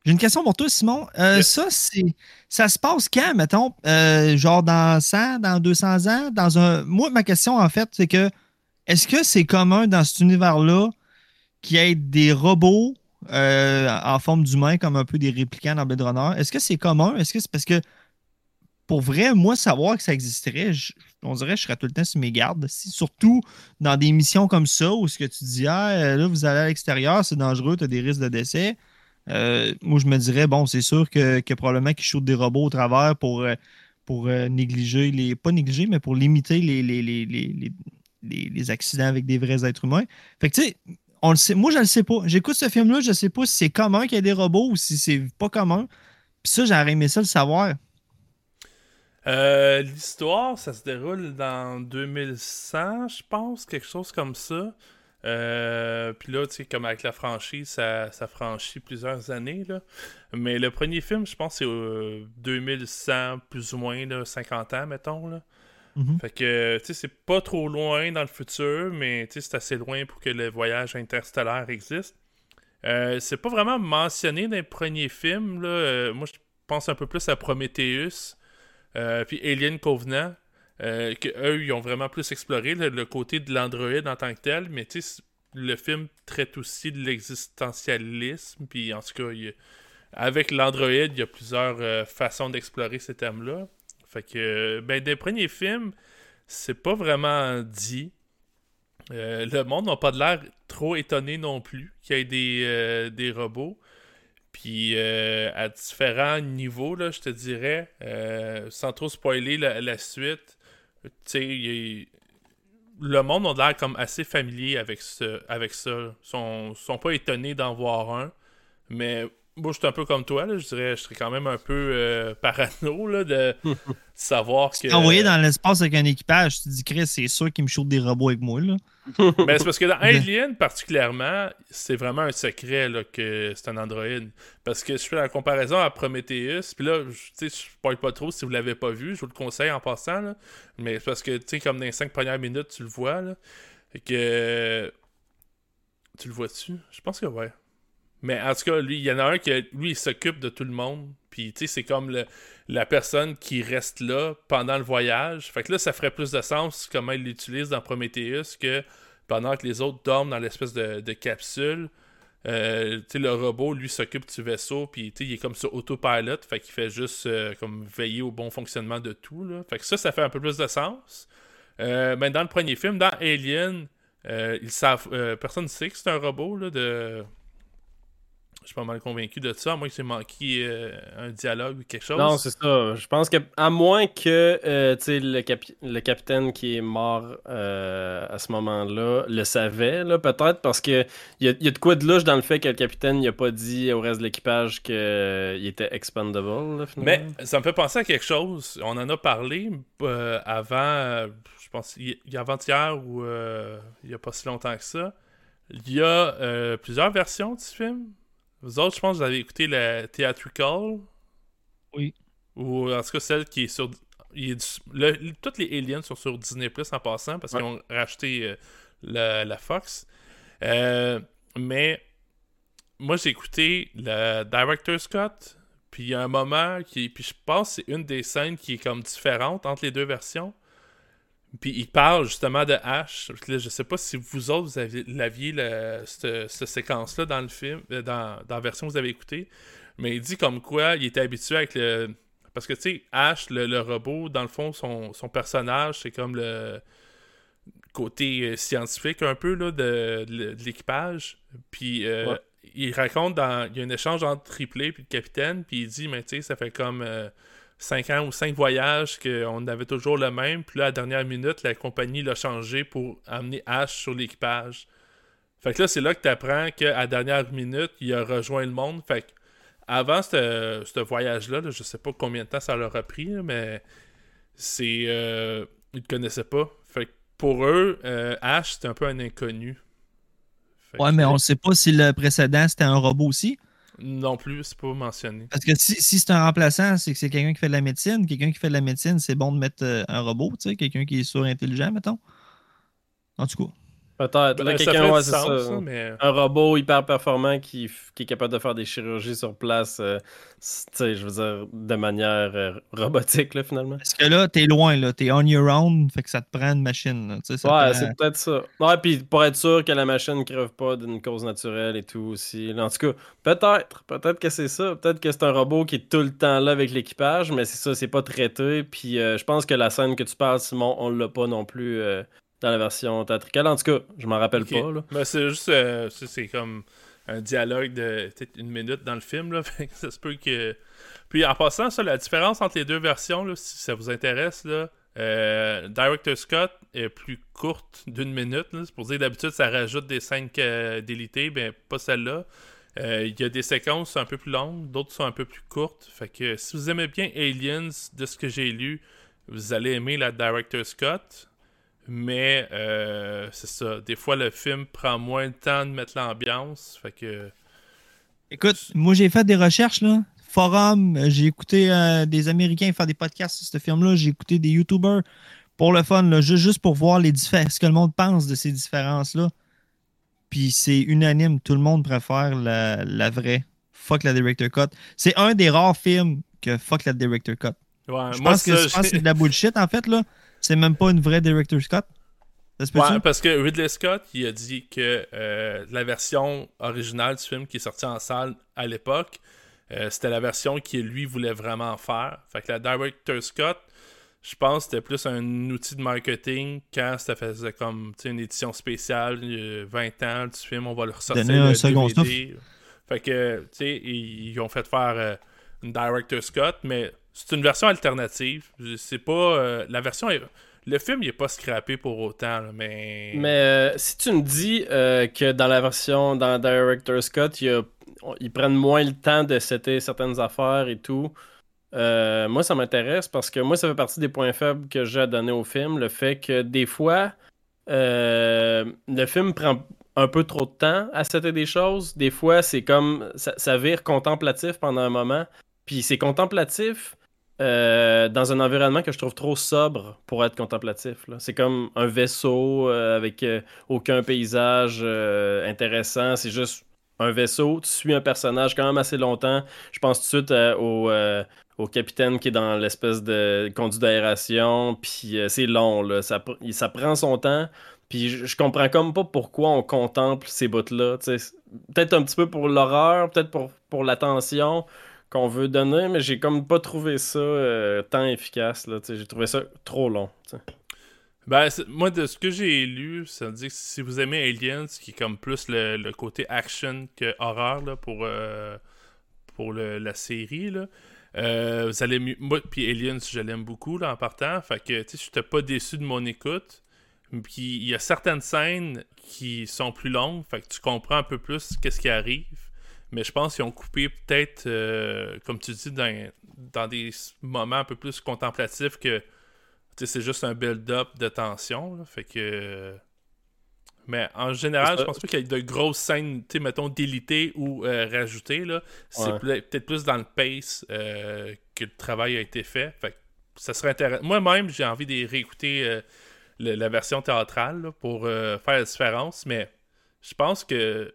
J'ai une question pour toi, Simon. Euh, Yes. Ça, c'est. Ça se passe quand, mettons? Euh, genre dans 100, dans 200 ans? Dans un. Moi, ma question, en fait, c'est que est-ce que c'est commun dans cet univers-là qu'il y ait des robots euh, en forme d'humains, comme un peu des réplicants dans Blade Runner? Est-ce que c'est commun? Est-ce que c'est parce que pour vrai, moi, savoir que ça existerait, on dirait que je serais tout le temps sur mes gardes. Surtout dans des missions comme ça, où ce que tu dis, ah, là, vous allez à l'extérieur, c'est dangereux, tu as des risques de décès. Euh, moi, je me dirais, bon, c'est sûr que, probablement qu'ils shootent des robots au travers pour, euh, pour négliger les. Pas négliger, mais pour limiter les, les, les, les- les- les accidents avec des vrais êtres humains. Fait que, tu sais, on le sait. Moi, je le sais pas. J'écoute ce film-là, je sais pas si c'est commun qu'il y ait des robots ou si c'est pas commun. Puis ça, j'aurais aimé ça le savoir. Euh, L'histoire, ça se déroule dans 2100, je pense, quelque chose comme ça. Euh, Puis là, tu sais, comme avec la franchise, ça, franchit plusieurs années. Là. Mais le premier film, je pense, c'est euh, 2100, plus ou moins, là, 50 ans, mettons. Là. Mhm. Fait que, c'est pas trop loin dans le futur, mais c'est assez loin pour que le voyage interstellaire existe. Euh, c'est pas vraiment mentionné dans les premiers films. Là. Euh, moi, je pense un peu plus à Prometheus, euh, puis Alien Covenant, que eux, ils ont vraiment plus exploré le, côté de l'androïde en tant que tel, mais le film traite aussi de l'existentialisme, puis en tout cas, avec l'androïde, il y a plusieurs façons d'explorer ces thèmes-là. Fait que, ben, des premiers films, c'est pas vraiment dit. Euh, le monde n'a pas de l'air trop étonné non plus qu'il y ait des, euh, des robots. Puis euh, à différents niveaux, là, je te dirais, euh, sans trop spoiler la, suite, tu le monde a l'air comme assez familier avec, ce, avec ça. Ils sont, sont pas étonnés d'en voir un. Mais moi, je suis un peu comme toi, là, je dirais, je serais quand même un peu euh, parano là, de <laughs> savoir que. Envoyé dans l'espace avec un équipage, tu te dis, Chris, c'est sûr qu'il me shoot des robots avec moi. Là. Mais <laughs> c'est parce que dans Alien, particulièrement, c'est vraiment un secret là, que c'est un androïde. Parce que je fais la comparaison à Prometheus, puis là, je je parle pas trop si vous l'avez pas vu, je vous le conseille en passant, là. mais c'est parce que, tu sais, comme dans les cinq premières minutes, tu le vois, là, et que... Tu le vois-tu? Je pense que ouais. Mais en tout cas, lui, il y en a un qui, lui, il s'occupe de tout le monde. Puis, tu sais, c'est comme le, la personne qui reste là pendant le voyage. Fait que là, ça ferait plus de sens comment il l'utilise dans Prometheus que pendant que les autres dorment dans l'espèce de, capsule. Euh, tu sais, le robot, lui, s'occupe du vaisseau, puis il est comme sur autopilot, fait qu'il fait juste euh, comme veiller au bon fonctionnement de tout. Là. Fait que ça, ça fait un peu plus de sens. Euh, mais dans le premier film, dans Alien, personne ne sait que c'est un robot là, de je suis pas mal convaincu de ça, à moins que j'ai manqué euh, un dialogue ou quelque chose. Non, c'est ça. Je pense que, à moins que euh, le, le capitaine qui est mort euh, à ce moment-là le savait, peut-être, parce qu'il y a, y a de quoi de louche dans le fait que le capitaine n'a pas dit au reste de l'équipage qu'il était expendable. Mais ça me fait penser à quelque chose. On en a parlé avant, je pense, avant-hier ou il n'y a pas si longtemps que ça. Il y a plusieurs versions du film. Vous autres, je pense que vous avez écouté la Theatrical? Oui. Ou en tout cas celle qui est sur. toutes les Aliens sont sur Disney Plus en passant parce qu'ils ont racheté euh, la, Fox. Euh, mais moi j'ai écouté le Director Scott. Puis il y a un moment qui. Puis je pense que c'est une des scènes qui est comme différente entre les deux versions. Puis il parle justement de Ash. je sais pas si vous autres, vous avez, l'aviez cette, séquence-là dans le film, euh, dans, la version que vous avez écoutée. Mais il dit comme quoi il était habitué avec le. Parce que tu sais, Ash, le, robot, dans le fond, son, personnage, c'est comme le côté euh, scientifique un peu là, de, l'équipage. Puis euh, il raconte dans. Il y a un échange entre Triplé et le capitaine. Puis il dit, mais tu sais, ça fait comme. 5 ans ou 5 voyages qu'on avait toujours le même. Puis là, à la dernière minute, la compagnie l'a changé pour amener Ash sur l'équipage. Fait que là, c'est là que tu apprends qu'à la dernière minute, il a rejoint le monde. Fait que avant ce voyage-là, je sais pas combien de temps ça leur a pris, mais c'est. Euh, ils ne connaissaient pas. Fait que pour eux, euh, Ash, c'était un peu un inconnu. ouais, mais on sait pas si le précédent, c'était un robot aussi. Non plus, c'est pas mentionné. Parce que si, c'est un remplaçant, c'est que c'est quelqu'un qui fait de la médecine. Quelqu'un qui fait de la médecine, c'est bon de mettre euh, un robot, tu sais, quelqu'un qui est surintelligent, mettons. En tout cas. Peut-être. Ben, quelqu'un, ouais, ça. Un robot hyper performant qui, qui, est capable de faire des chirurgies sur place, euh, je veux dire, de manière euh, robotique, là, finalement. Parce que là, t'es loin, là. T'es on your own, fait que ça te prend une machine, là, Ouais, c'est peut-être ça. Ouais, puis pour être sûr que la machine ne crève pas d'une cause naturelle et tout aussi. en tout cas, peut-être. Peut-être que c'est ça. Peut-être que c'est un robot qui est tout le temps là avec l'équipage, mais c'est ça, c'est pas traité. Puis euh, je pense que la scène que tu parles, Simon, on l'a pas non plus dans la version théâtrale. En tout cas, je m'en rappelle pas. Mais c'est juste, euh, c'est comme un dialogue de peut-être une minute dans le film. Là, <laughs> ça se peut que. Puis en passant, ça, la différence entre les deux versions, là, si ça vous intéresse, là, euh, Director Scott est plus courte d'une minute. C'est pour dire d'habitude, ça rajoute des scènes délitées, ben pas celle-là. Euh, il y a des séquences un peu plus longues, d'autres sont un peu plus courtes. Fait que si vous aimez bien Aliens, de ce que j'ai lu, vous allez aimer la Director Scott. Mais euh, c'est ça. Des fois, le film prend moins de temps de mettre l'ambiance. Fait que. Écoute, moi j'ai fait des recherches là. Forum, j'ai écouté euh, des Américains faire des podcasts sur ce film-là. J'ai écouté des YouTubers pour le fun, là, juste, pour voir les ce que le monde pense de ces différences-là. Puis c'est unanime, tout le monde préfère la, la vraie. Fuck la Director Cut. C'est un des rares films que fuck la Director Cut. Ouais, je pense que, c'est de la bullshit en fait là. C'est même pas une vraie Director Scott? Ouais, parce que Ridley Scott, il a dit que euh, la version originale du film qui est sortie en salle à l'époque, euh, c'était la version qu'il lui voulait vraiment faire. Fait que la Director Scott, je pense que c'était plus un outil de marketing quand ça faisait comme une édition spéciale, 20 ans du film, on va le ressortir. Donner un second. Fait que, tu sais, ils, ont fait faire euh, une Director Scott, mais c'est une version alternative. C'est pas. Euh, la version Le film, il est pas scrappé pour autant, mais. Mais euh, si tu me dis euh, que dans la version, dans Director Scott, il ils prennent moins le temps de setter certaines affaires et tout. Moi, ça m'intéresse parce que moi, ça fait partie des points faibles que j'ai à donner au film. Le fait que des fois, le film prend un peu trop de temps à setter des choses. Des fois, c'est comme ça, ça, vire contemplatif pendant un moment. Puis c'est contemplatif euh, dans un environnement que je trouve trop sobre pour être contemplatif. C'est comme un vaisseau avec aucun paysage intéressant. C'est juste un vaisseau, tu suis un personnage quand même assez longtemps. Je pense tout de suite au, capitaine qui est dans l'espèce de conduit d'aération, puis euh, c'est long, là. Ça, ça prend son temps. Puis je, comprends comme pas pourquoi on contemple ces bouts-là. Peut-être un petit peu pour l'horreur, peut-être pour, pour l'attention qu'on veut donner, mais j'ai comme pas trouvé ça euh, tant efficace. J'ai trouvé ça trop long. Ben, moi, de ce que j'ai lu, ça veut dire que si vous aimez Aliens, qui est comme plus le, côté action que horreur là, pour, euh, pour la série, là, euh, vous allez Moi, puis Aliens, je l'aime beaucoup là, en partant. Fait que, tu sais, pas déçu de mon écoute. Puis il y a certaines scènes qui sont plus longues. Fait que tu comprends un peu plus qu'est-ce qui arrive. Mais je pense qu'ils ont coupé peut-être, euh, comme tu dis, dans, dans, des moments un peu plus contemplatifs que c'est juste un build-up de tension. Fait que. Mais en général, je pense pas qu'il y ait de grosses scènes, tu sais, mettons, délitées ou euh, rajoutées. Là. C'est peut-être plus dans le pace euh, que le travail a été fait. Fait ça serait intéressant. Moi-même, j'ai envie de réécouter euh, la version théâtrale pour faire la différence, mais je pense que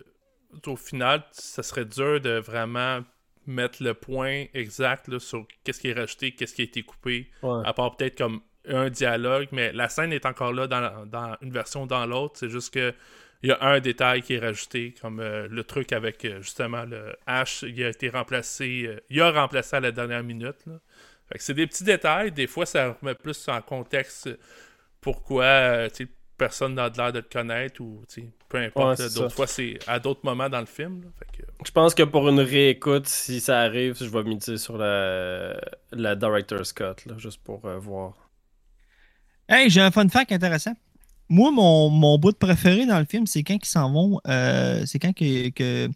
au final, ça serait dur de vraiment mettre le point exact sur qu'est-ce qui est rajouté, qu'est-ce qui a été coupé, à part peut-être comme un dialogue, mais la scène est encore là dans, une version ou dans l'autre. C'est juste que il y a un détail qui est rajouté, comme euh, le truc avec euh, justement le H, il a été remplacé, euh, il a remplacé à la dernière minute. c'est des petits détails, des fois ça remet plus en contexte pourquoi personne n'a l'air de le connaître ou peu importe. d'autres fois c'est à d'autres moments dans le film. Je pense que pour une réécoute, si ça arrive, je vais miser sur la, la Director's Cut, juste pour voir. Hey, j'ai un fun fact intéressant. Moi, mon, mon bout de préféré dans le film, c'est quand ils s'en vont. Euh, c'est quand que. que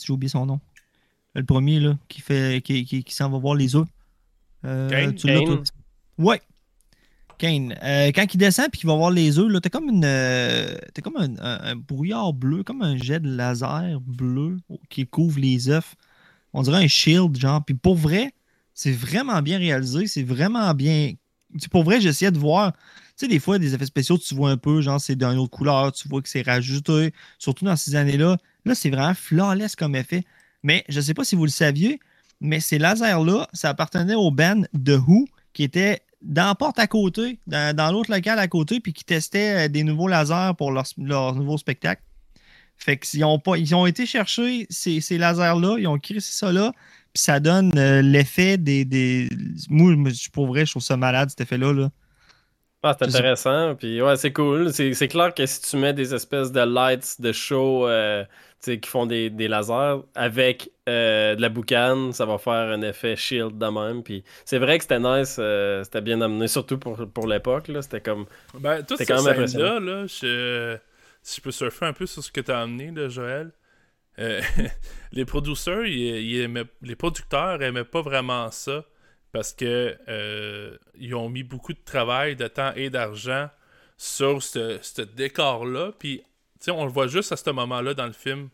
j'ai oublié son nom. Le premier, là, qui fait qui, qui, qui s'en va voir les œufs. Euh, Kane? Tu Kane? Ouais. Kane. Euh, quand il descend et qu'il va voir les œufs, là, t'as comme une. Euh, comme un, brouillard bleu, comme un jet de laser bleu qui couvre les œufs. On dirait un shield, genre. Puis pour vrai, c'est vraiment bien réalisé. C'est vraiment bien pour vrai, j'essayais de voir. Tu sais, des fois, des effets spéciaux, tu vois un peu, genre, c'est d'une autre couleur, tu vois que c'est rajouté. Surtout dans ces années-là. Là, c'est vraiment flawless comme effet. Mais je ne sais pas si vous le saviez, mais ces lasers-là, ça appartenait au band The Who, qui était dans la porte à côté, dans, l'autre local à côté, puis qui testait euh, des nouveaux lasers pour leur, leur nouveau spectacle. Fait qu'ils ont, pas, ils ont été chercher ces, ces lasers-là, ils ont créé ça là, puis ça donne euh, l'effet des, des. Moi, pour vrai, je trouve ça malade, cet effet-là. Là. Ah, c'est intéressant. Puis ouais, c'est cool. C'est clair que si tu mets des espèces de lights de show euh, qui font des, des, lasers avec euh, de la boucane, ça va faire un effet shield de même. Puis c'est vrai que c'était nice, c'était bien amené, surtout pour, pour l'époque. C'était comme. Ben, tout quand même là, là je... si je peux surfer un peu sur ce que tu as amené, là, Joël. Euh, <laughs> les producteurs, les producteurs aimaient pas vraiment ça parce que euh, ils ont mis beaucoup de travail, de temps et d'argent sur ce, décor-là. Puis, on le voit juste à ce moment-là dans le film.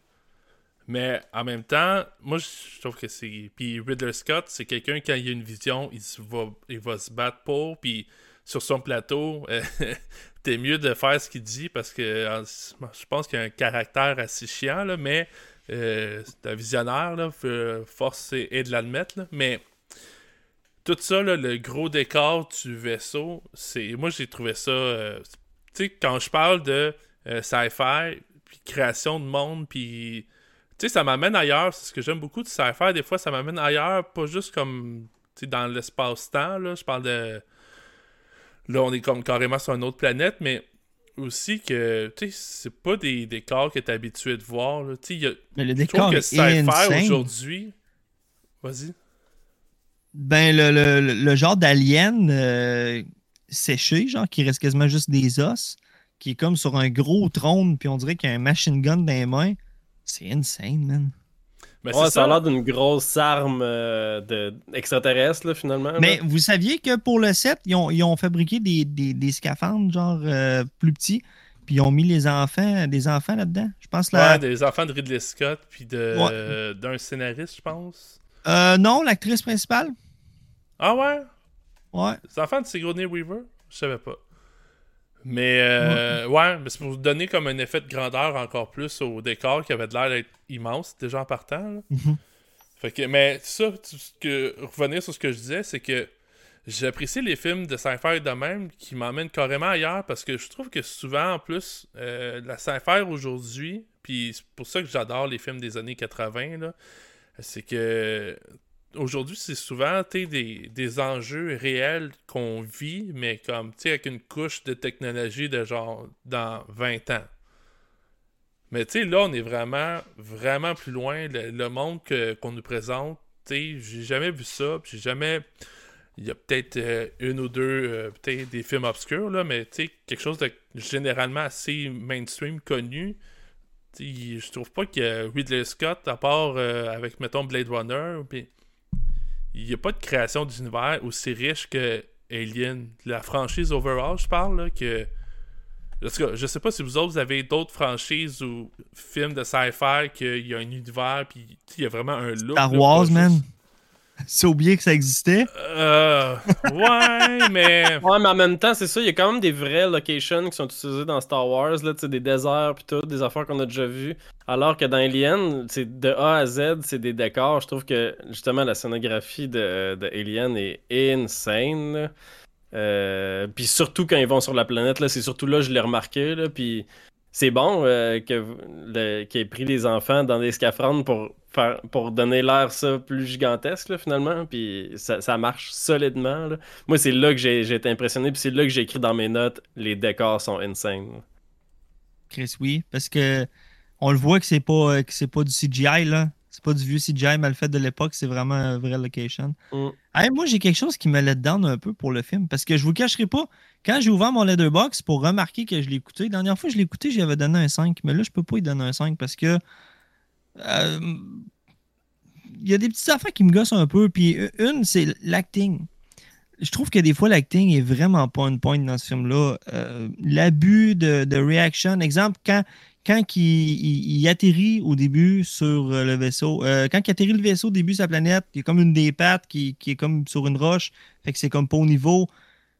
Mais en même temps, moi, je trouve que c'est. Puis Ridley Scott, c'est quelqu'un, quand il a une vision, il, va, il va se battre pour. Puis sur son plateau, <laughs> t'es mieux de faire ce qu'il dit parce que je pense qu'il a un caractère assez chiant, là, mais euh, c'est un visionnaire, là, force et, de l'admettre. Mais tout ça, le gros décor du vaisseau, c'est moi j'ai trouvé ça. Euh, tu sais, quand je parle de euh, sci-fi, puis création de monde, puis. Tu sais, ça m'amène ailleurs. C'est ce que j'aime beaucoup de sci-fi. Des fois, ça m'amène ailleurs, pas juste comme dans l'espace-temps. Là. Je parle de. Là, on est comme carrément sur une autre planète, mais aussi que tu sais c'est pas des décors que t'es habitué de voir là. Tu sais, mais le décor que faire aujourd'hui. Vas-y. Ben le, le, le genre d'alien euh, séché, genre qui reste quasiment juste des os, qui est comme sur un gros trône, puis on dirait qu'il y a un machine gun dans les mains. C'est insane, man. Mais Ouais, c'est ça a ça. l'air d'une grosse arme euh, de... extraterrestre, là, finalement. là. Mais vous saviez que pour le set, ils ont, ils ont fabriqué des, des, des scaphandres, genre euh, plus petits, puis ils ont mis les enfants, des enfants là-dedans? Je pense la... Ouais, des enfants de Ridley Scott, puis Ouais. euh, d'un scénariste, je pense. Euh, non, l'actrice principale. Ah ouais? Ouais. Les enfants de Sigourney Weaver? Je savais pas. Mais euh, ouais, mais c'est pour donner comme un effet de grandeur encore plus au décor qui avait de l'air d'être immense déjà en partant. là. Mhm. Fait que, mais ça, que, revenir sur ce que je disais, c'est que j'apprécie les films de sci-fi de même qui m'emmènent carrément ailleurs parce que je trouve que souvent, en plus, euh, la sci-fi aujourd'hui, puis c'est pour ça que j'adore les films des années 80, là, c'est que aujourd'hui, c'est souvent des, des enjeux réels qu'on vit, mais comme avec une couche de technologie de genre dans 20 ans. Mais tu sais, là, on est vraiment, vraiment plus loin. Le, monde qu'on nous présente, tu j'ai jamais vu ça. J'ai jamais. Il y a peut-être euh, une ou deux, euh, peut-être des films obscurs, là, mais tu quelque chose de généralement assez mainstream, connu. Tu sais, je trouve pas que Ridley Scott, à part euh, avec, mettons, Blade Runner, puis il n'y a pas de création d'univers aussi riche que Alien. La franchise overall, je parle, là, que. En tout cas, je sais pas si vous autres vous avez d'autres franchises ou films de sci-fi qu'il y a un univers puis il y a vraiment un look. Star là, Wars, pas man. juste- <laughs> C'est oublié que ça existait? Euh, ouais, <laughs> mais Ouais, mais en même temps, c'est ça, il y a quand même des vraies locations qui sont utilisées dans Star Wars, là, tu sais, des déserts pis tout, des affaires qu'on a déjà vues. Alors que dans Alien, c'est de A à Z, c'est des décors. Je trouve que justement la scénographie de, de Alien est insane. Euh, puis surtout quand ils vont sur la planète, là, c'est surtout là que je l'ai remarqué. Là, puis c'est bon euh, que qu'il ait pris des enfants dans des scaphandres pour pour donner l'air ça plus gigantesque finalement. Puis ça, ça marche solidement. Moi, c'est là que j'ai été impressionné. Puis c'est là que j'ai écrit dans mes notes les décors sont insane. Chris, oui. Parce que on le voit que c'est pas, que c'est pas du CGI, là. C'est pas du vieux CGI mal fait de l'époque, c'est vraiment un vrai location. Mm. Hey, moi, j'ai quelque chose qui me let down un peu pour le film. Parce que je vous cacherai pas, quand j'ai ouvert mon letterbox pour remarquer que je l'ai écouté, la dernière fois que je l'ai écouté, j'avais donné un 5. Mais là, je peux pas y donner un 5 parce que. euh, Il y a des petites affaires qui me gossent un peu. Puis une, c'est l'acting. Je trouve que des fois, l'acting est vraiment pas une point dans ce film-là. Euh, L'abus de, de reaction. Exemple, quand, quand il, il- il atterrit au début sur euh, le vaisseau, euh, quand il atterrit le vaisseau au début de sa planète, il y a comme une des pattes qui, qui est comme sur une roche, fait que c'est comme pas au niveau.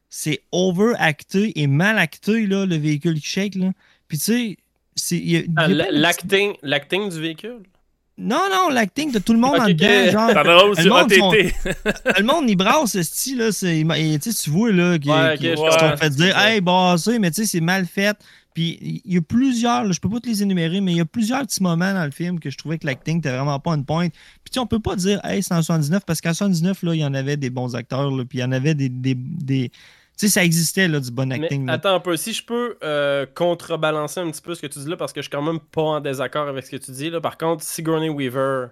C'est overacté et mal acté, là, le véhicule qui shake. Là. Puis tu sais, Ah, L'acting l'acting du véhicule? Non, non, l'acting de tout le monde Ok, en dedans, genre. Le monde ATT. <laughs> le monde, il brasse ce style, là. tu vois, là, qui, Ouais, ok, qui- je qui comprends. sont fait dire, hey, brassé, mais tu sais, c'est mal fait. Puis il y a plusieurs, là, je peux pas te les énumérer, mais il y a plusieurs petits moments dans le film que je trouvais que l'acting était vraiment pas une pointe. Puis tu sais, on peut pas dire, hey, c'est en 79, parce qu'en 79, là, il y en avait des bons acteurs, là, puis il y en avait des. des, des- tu sais, ça existait, là, du bon acting. Mais attends un peu, si je peux euh, contrebalancer un petit peu ce que tu dis là, parce que je suis quand même pas en désaccord avec ce que tu dis là. Par contre, Sigourney Weaver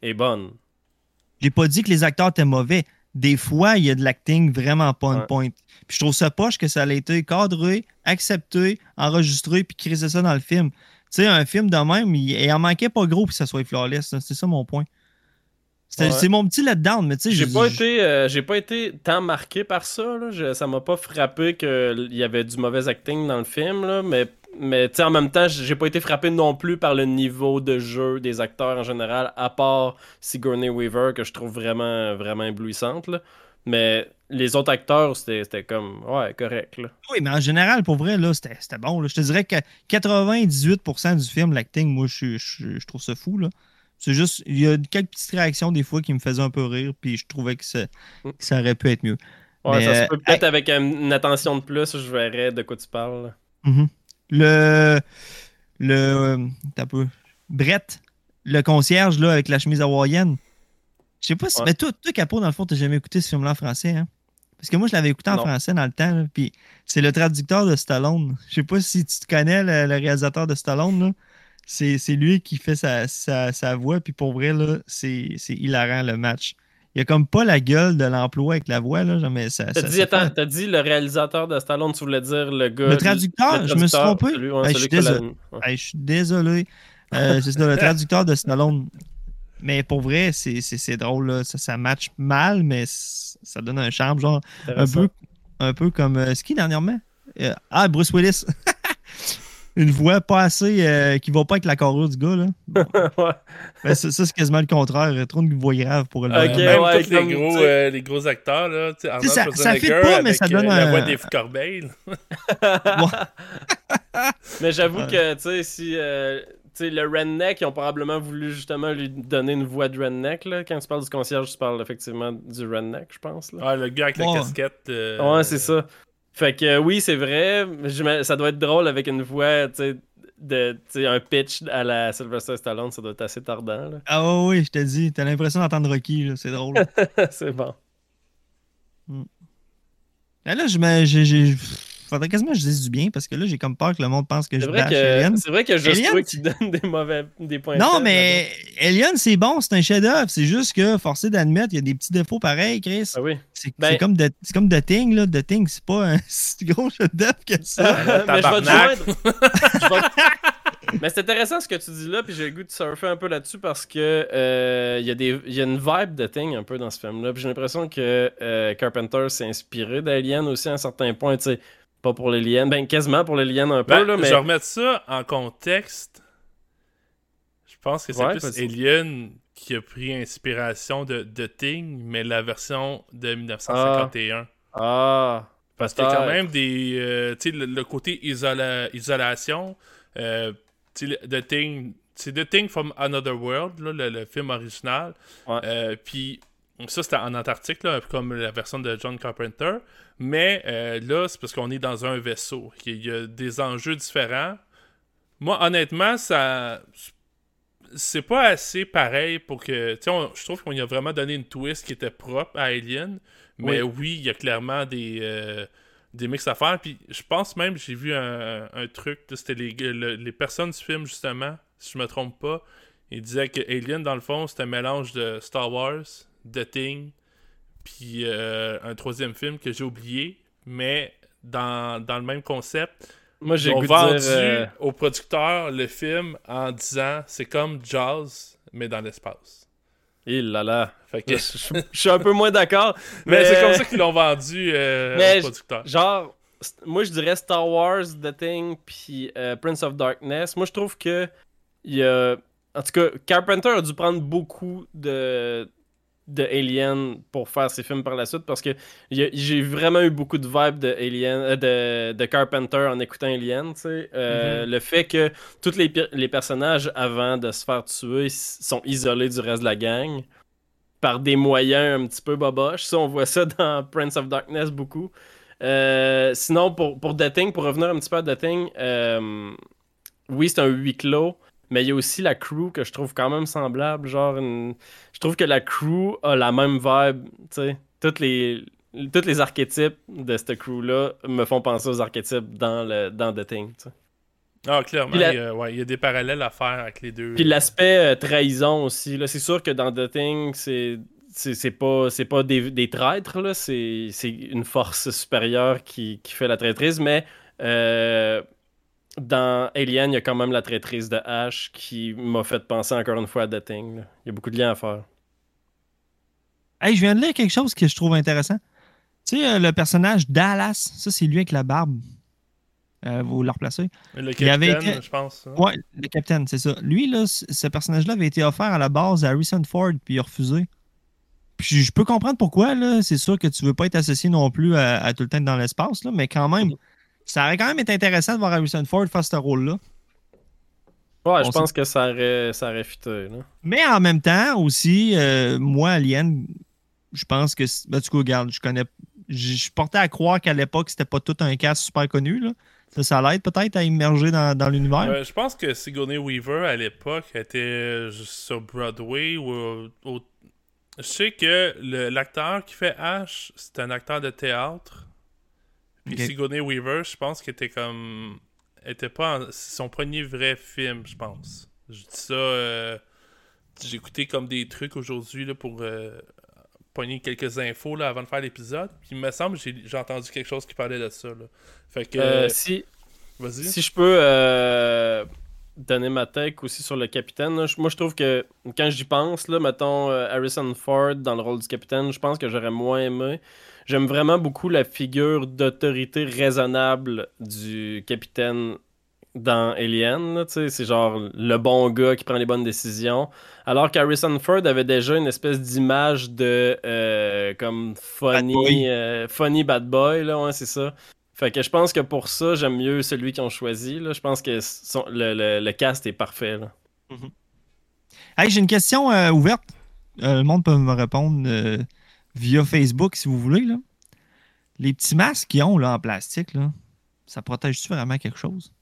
est bonne. J'ai pas dit que les acteurs étaient mauvais. Des fois, il y a de l'acting vraiment pas une Ouais. pointe. Puis je trouve ça poche que ça a été cadré, accepté, enregistré, puis crisé ça dans le film. Tu sais, un film de même, il, il en manquait pas gros pour que ça soit flawless. C'est ça mon point. Ouais. C'est mon petit letdown, mais tu sais, J'ai pas été, euh, j'ai pas été tant marqué par ça. Là. Je- ça m'a pas frappé qu'il y avait du mauvais acting dans le film, là, mais mais tu en même temps, j'ai pas été frappé non plus par le niveau de jeu des acteurs en général, à part Sigourney Weaver que je trouve vraiment vraiment éblouissante. là. Mais les autres acteurs, c'était comme ouais correct. Là. Oui, mais en général, pour vrai, là, c'était bon. là. Je te dirais que 98% du film, l'acting, moi, je, je- je trouve ça fou. là. C'est juste, il y a quelques petites réactions des fois qui me faisaient un peu rire, puis je trouvais que ça, que ça aurait pu être mieux. Ouais, Mais, ça euh, se peut peut-être avec une attention de plus, je verrais de quoi tu parles. Le. Le. t'as peu. Brett, le concierge, là, avec la chemise hawaïenne. Je sais pas si. Ouais. Mais toi, toi, Capot, dans le fond, t'as jamais écouté ce film-là en français, hein? Parce que moi, je l'avais écouté en Non. français dans le temps, Puis c'est le traducteur de Stallone. Je sais pas si tu te connais, le, le réalisateur de Stallone, là. C'est lui qui fait sa, sa, sa voix, puis pour vrai, là, c'est c'est hilarant le match. Il a comme pas la gueule de l'emploi avec la voix, là, mais ça. T'as ça- dit, ça attends, t'as dit le réalisateur de Stallone, tu voulais dire le gars. Le traducteur, je me suis trompé. Celui, ouais, je suis la- désolé. ouais. Hey, je suis désolé. Euh, c'est ça, le <laughs> traducteur de Stallone. Mais pour vrai, c'est- c'est c'est drôle. Là. Ça, ça match mal, mais ça donne un charme. Genre, un peu, un peu comme. euh, c'est qui dernièrement? Euh, Ah, Bruce Willis. <laughs> Une voix pas assez. euh, qui va pas avec la carrure du gars. Là. <laughs> Ouais. Ben, ça, ça, c'est quasiment le contraire. Trop une voix grave pour le Ok, Même ouais, tous les gros, euh, les gros acteurs, là, tu sais, Arnold ça- ça Schwarzenegger fit pas, mais avec, ça donne euh, la voix d'Eve Corbeil. <laughs> <laughs> Mais j'avoue Ouais. que, tu sais, si. euh, tu sais, le redneck, ils ont probablement voulu justement lui donner une voix de redneck. Là. Quand tu parles du concierge, tu parles effectivement du redneck, je pense. Là. Ah, le gars avec la casquette. euh, Ouais, c'est ça. Fait que euh, oui, c'est vrai. Ça doit être drôle avec une voix, tu sais, de, un pitch à la Sylvester Stallone, ça doit être assez tardant. Là. Ah oui, je te dis. T'as l'impression d'entendre Rocky. C'est drôle. <laughs> c'est bon. Ah, là, je j'ai- Faudrait quasiment que je dise du bien parce que là, j'ai comme peur que le monde pense que C'est je vrai que c'est vrai que juste Alien, toi qui donne des mauvais des points. Non, mais Alien, c'est bon, c'est un chef-d'œuvre. C'est juste que, forcé d'admettre, il y a des petits défauts pareils, Chris. Ah oui. C'est Ben- c'est comme, de, comme The Thing, là. The Thing, c'est pas un <laughs> si gros chef-d'œuvre que ça. mais je vais te joindre. Je Mais c'est intéressant ce que tu dis là, puis j'ai le goût de surfer un peu là-dessus parce que euh, il y, a des- il y a une vibe de Thing un peu dans ce film-là. Puis j'ai l'impression que euh, Carpenter s'est inspiré d'Alien aussi à un certain point, tu sais. Pas pour les liens, ben quasiment pour les liens un peu, Ben, là, mais. Je vais remettre ça en contexte. Je pense que c'est Ouais, plus vas-y. Alien qui a pris inspiration de, de Thing, mais la version de 1951. Ah. Parce qu'il y a quand même des. euh, tu sais, le, le côté isola- isolation. euh, tu sais, The Thing. C'est The Thing from Another World, là, le, le film original. Euh, Puis ça, c'était en Antarctique, là, comme la version de John Carpenter. Mais euh, là, c'est parce qu'on est dans un vaisseau. Il y a des enjeux différents. Moi, honnêtement, ça. C'est pas assez pareil pour que. Tu sais, on- je trouve qu'on y a vraiment donné une twist qui était propre à Alien. Mais oui, il y a clairement des, euh, des mix à faire. Puis je pense même, j'ai vu un, un truc, c'était les, le- les personnes du film, justement, si je me trompe pas. Ils disaient que Alien, dans le fond, c'était un mélange de Star Wars, The Thing, puis euh, un troisième film que j'ai oublié, mais dans, dans le même concept. Moi, j'ai vendu dire. euh, au producteur le film en disant c'est comme Jaws, mais dans l'espace. Il là là. Fait que- Je, suis un peu moins d'accord. <laughs> mais c'est comme ça qu'ils l'ont vendu euh, Mais au producteur. Genre, moi je dirais Star Wars, The Thing, puis euh, Prince of Darkness. Moi je trouve que il y a. En tout cas, Carpenter a dû prendre beaucoup de de Alien pour faire ses films par la suite parce que j'ai vraiment eu beaucoup de vibes de Alien euh, de, de Carpenter en écoutant Alien tu sais. Euh, le fait que tous les, les personnages avant de se faire tuer sont isolés du reste de la gang par des moyens un petit peu boboches. Ça on voit ça <laughs> dans Prince of Darkness beaucoup. Euh, sinon, pour, pour The Thing, pour revenir un petit peu à The Thing, euh, oui, c'est un huis clos, mais il y a aussi la crew que je trouve quand même semblable. Genre, une- je trouve que la crew a la même vibe. Tu sais, toutes les, tous les archétypes de cette crew-là me font penser aux archétypes dans, le, dans The Thing. Ah, clairement, la- il, y a, ouais, il y a des parallèles à faire avec les deux. Puis l'aspect euh, trahison aussi. Là, c'est sûr que dans The Thing, c'est. C'est c'est pas, c'est pas des, des traîtres, là. C'est, c'est une force supérieure qui, qui fait la traîtrise, mais euh, dans Alien, il y a quand même la traîtrise de Ash qui m'a fait penser encore une fois à The Thing. là. Il y a beaucoup de liens à faire. Hey, je viens de lire quelque chose que je trouve intéressant. Tu sais, euh, le personnage Dallas, ça, c'est lui avec la barbe. Euh, vous le replacez. le il avait capitaine, été- je pense. hein. Ouais, le capitaine, c'est ça. Lui, là, ce personnage-là avait été offert à la base à Harrison Ford, puis il a refusé. Puis je peux comprendre pourquoi, là. C'est sûr que tu veux pas être associé non plus à, à tout le temps dans l'espace, là, mais quand même, ça aurait quand même été intéressant de voir Harrison Ford faire ce rôle-là. Ouais, On je pense que ça aurait, ça aurait fité, là. Mais en même temps, aussi, euh, moi, Alien, je pense que. c'est- Ben, du coup, regarde, je connais. Je porté à croire qu'à l'époque, c'était pas tout un cast super connu, là. Ça, ça l'aide peut-être à immerger dans, dans l'univers. Euh, je pense que Sigourney Weaver, à l'époque, était sur Broadway ou au- Je sais que l'acteur qui fait Ash, c'est un acteur de théâtre. Puis. Sigourney Weaver, je pense qu'elle était comme... elle était pas... en- son premier vrai film, je pense. Je dis ça... euh, J'ai écouté comme des trucs aujourd'hui pour euh, pogner quelques infos là, avant de faire l'épisode. Puis il me semble que j'ai entendu quelque chose qui parlait de ça. Là. Fait que... Euh, si, Vas-y. Si je peux euh, donner ma take aussi sur le capitaine. là. Moi, je trouve que quand j'y pense, là, mettons euh, Harrison Ford dans le rôle du capitaine, je pense que j'aurais moins aimé. J'aime vraiment beaucoup la figure d'autorité raisonnable du capitaine dans Alien. C'est genre le bon gars qui prend les bonnes décisions. Alors qu'Harrison Ford avait déjà une espèce d'image de euh, comme funny Bad boy. euh, funny bad boy, là, ouais, c'est ça. Fait que je pense que pour ça, j'aime mieux celui qu'ils ont choisi. Là. Je pense que son- le, le- le cast est parfait. Là. Hey, j'ai une question euh, ouverte. Euh, le monde peut me répondre euh, via Facebook si vous voulez. Là. Les petits masques qu'ils ont là, en plastique, là, ça protège-tu vraiment quelque chose?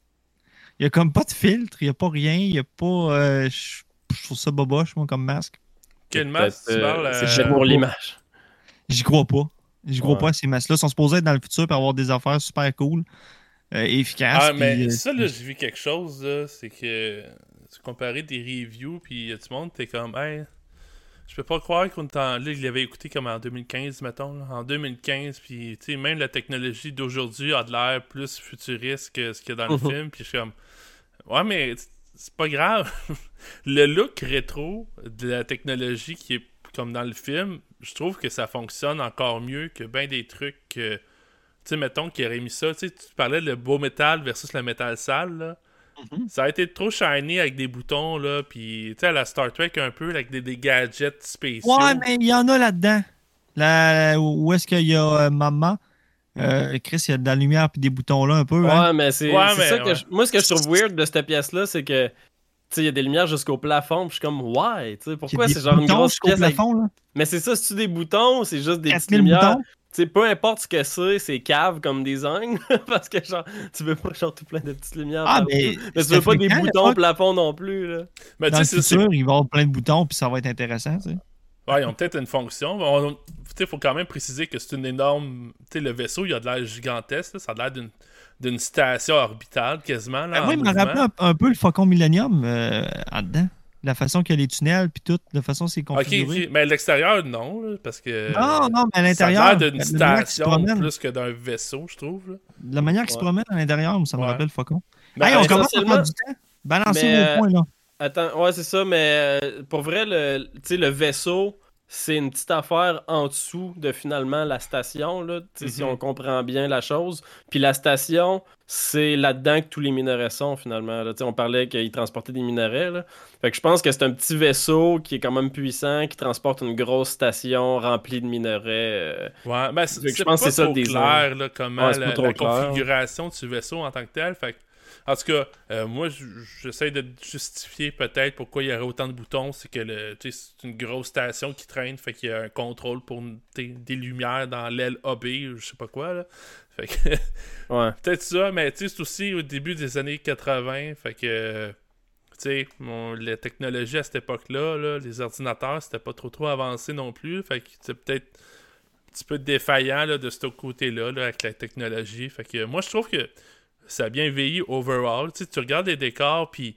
Il n'y a comme pas de filtre, il n'y a pas rien, il n'y a pas. euh, je je trouve ça boboche, moi, comme masque. Quel masque tu euh, parles C'est euh, juste pour l'image. J'y crois pas. J'y crois Ouais. pas à ces masques-là. Ils sont supposés être dans le futur pour avoir des affaires super cool, euh, efficaces. Ah, mais euh, ça, là, j'ai vu quelque chose, là, c'est que tu comparais des reviews, puis il y a du monde, t'es comme, hey, je peux pas croire qu'on là, il l'avait écouté comme en 2015, mettons, là, en 2015, puis tu sais, même la technologie d'aujourd'hui a de l'air plus futuriste que ce qu'il y a dans le Mhm. film, puis je suis comme, ouais, mais c'est pas grave. <laughs> le look rétro de la technologie qui est comme dans le film, je trouve que ça fonctionne encore mieux que bien des trucs que. Tu sais, mettons qu'il aurait mis ça. Tu parlais de le beau métal versus le métal sale, là. Mhm. Ça a été trop shiny avec des boutons, là. Puis, tu sais, à la Star Trek un peu, avec des, des gadgets spéciaux. Ouais, mais il y en a là-dedans. Là, où est-ce qu'il y a euh, maman? Euh, Chris, il y a de la lumière et des boutons là un peu. hein? Ouais, mais c'est Ouais, c'est mais ça que ouais. je- Moi, ce que je trouve weird de cette pièce-là, c'est que. Tu sais, il y a des lumières jusqu'au plafond, puis je suis comme, ouais, tu sais, pourquoi c'est genre une grosse pièce avec- plafond, là? Mais c'est ça, c'est-tu des boutons ou c'est juste des petites 4000 lumières? boutons? Sais, peu importe ce que c'est, c'est cave comme design, <laughs> parce que genre, tu veux pas genre tout plein de petites lumières. Ah, mais. mais tu veux pas des boutons plafond non plus, là. Mais tu sais, c'est- futur, il va y avoir plein de boutons puis ça va être intéressant, tu sais. Ouais, ils ont peut-être une fonction. On- sais, faut quand même préciser que c'est une énorme. Tu sais, le vaisseau, il a de l'air gigantesque. là. Ça a l'air d'une d'une station orbitale quasiment. Là, Ben, en moi, il rappelé un, un peu le Faucon Millennium euh, en dedans. La façon qu'il y a les tunnels puis tout, la façon c'est Ok, configuré. ok. mais à l'extérieur, non. là, parce que. Non, non, mais à Ça a l'intérieur. l'air d'une station plus que d'un vaisseau, je trouve. là. La manière qu'il se promène à l'intérieur, ça me Ouais. rappelle le Faucon. Mais hey, on euh, commence à prendre du temps. Balancez Mais, vos euh, points, là. Attends, ouais, c'est ça, mais euh, pour vrai, le, le vaisseau, c'est une petite affaire en dessous de finalement la station, là, si Mhm. on comprend bien la chose. Puis la station, c'est là-dedans que tous les minerais sont finalement. là. On parlait qu'ils transportaient des minerais. Là. Fait que je pense que c'est un petit vaisseau qui est quand même puissant, qui transporte une grosse station remplie de minerais. euh. Ouais, ben, je pense c'est ça clair là, comment Ouais, la, configuration de ce vaisseau en tant que tel. Fait que- en tout cas, euh, moi, j'essaie de justifier peut-être pourquoi il y aurait autant de boutons. C'est que le, c'est une grosse station qui traîne, fait qu'il y a un contrôle pour des lumières dans l'aile AB, ou je sais pas quoi. Là. Fait que <laughs> Ouais. peut-être ça, mais c'est aussi au début des années 80. Fait que, tu sais, la technologie à cette époque-là, là, les ordinateurs, c'était pas trop trop avancé non plus. Fait que c'est peut-être un petit peu défaillant là, de ce côté-là là, avec la technologie. Fait que moi, je trouve que ça a bien vieilli overall. Tu sais, tu regardes les décors, puis